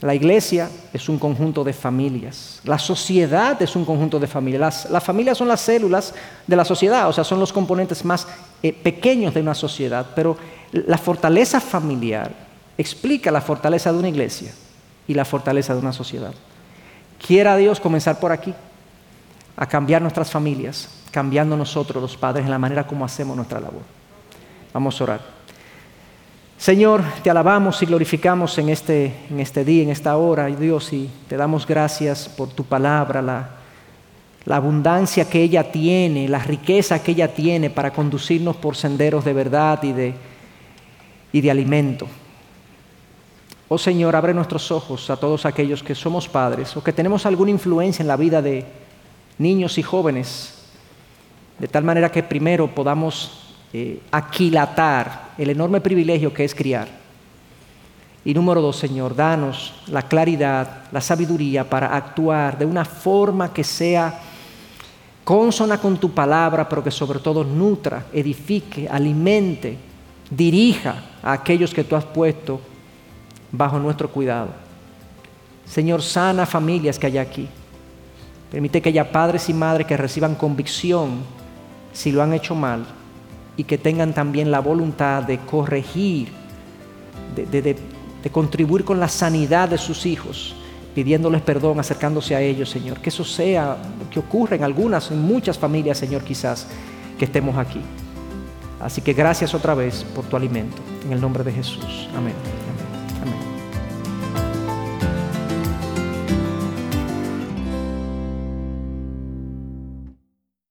la iglesia es un conjunto de familias. La sociedad es un conjunto de familias. Las, familias son las células de la sociedad, o sea, son los componentes más eh, pequeños de una sociedad. Pero la fortaleza familiar explica la fortaleza de una iglesia y la fortaleza de una sociedad. Quiera Dios comenzar por aquí, a cambiar nuestras familias, cambiando nosotros los padres en la manera como hacemos nuestra labor. Vamos a orar. Señor, te alabamos y glorificamos en este, en este día, en esta hora, Dios, y te damos gracias por tu palabra, la, abundancia que ella tiene, la riqueza que ella tiene para conducirnos por senderos de verdad y de, y de alimento. Oh Señor, abre nuestros ojos a todos aquellos que somos padres o que tenemos alguna influencia en la vida de niños y jóvenes, de tal manera que primero podamos eh, aquilatar el enorme privilegio que es criar. Y número dos, Señor, danos la claridad, la sabiduría para actuar de una forma que sea consona con tu palabra, pero que sobre todo nutra, edifique, alimente, dirija a aquellos que tú has puesto bajo nuestro cuidado. Señor, sana familias que hay aquí. Permite que haya padres y madres que reciban convicción si lo han hecho mal y que tengan también la voluntad de corregir, de, contribuir con la sanidad de sus hijos, pidiéndoles perdón, acercándose a ellos, Señor. Que eso sea que ocurre en algunas, en muchas familias, Señor, quizás que estemos aquí. Así que gracias otra vez por tu alimento. En el nombre de Jesús. Amén.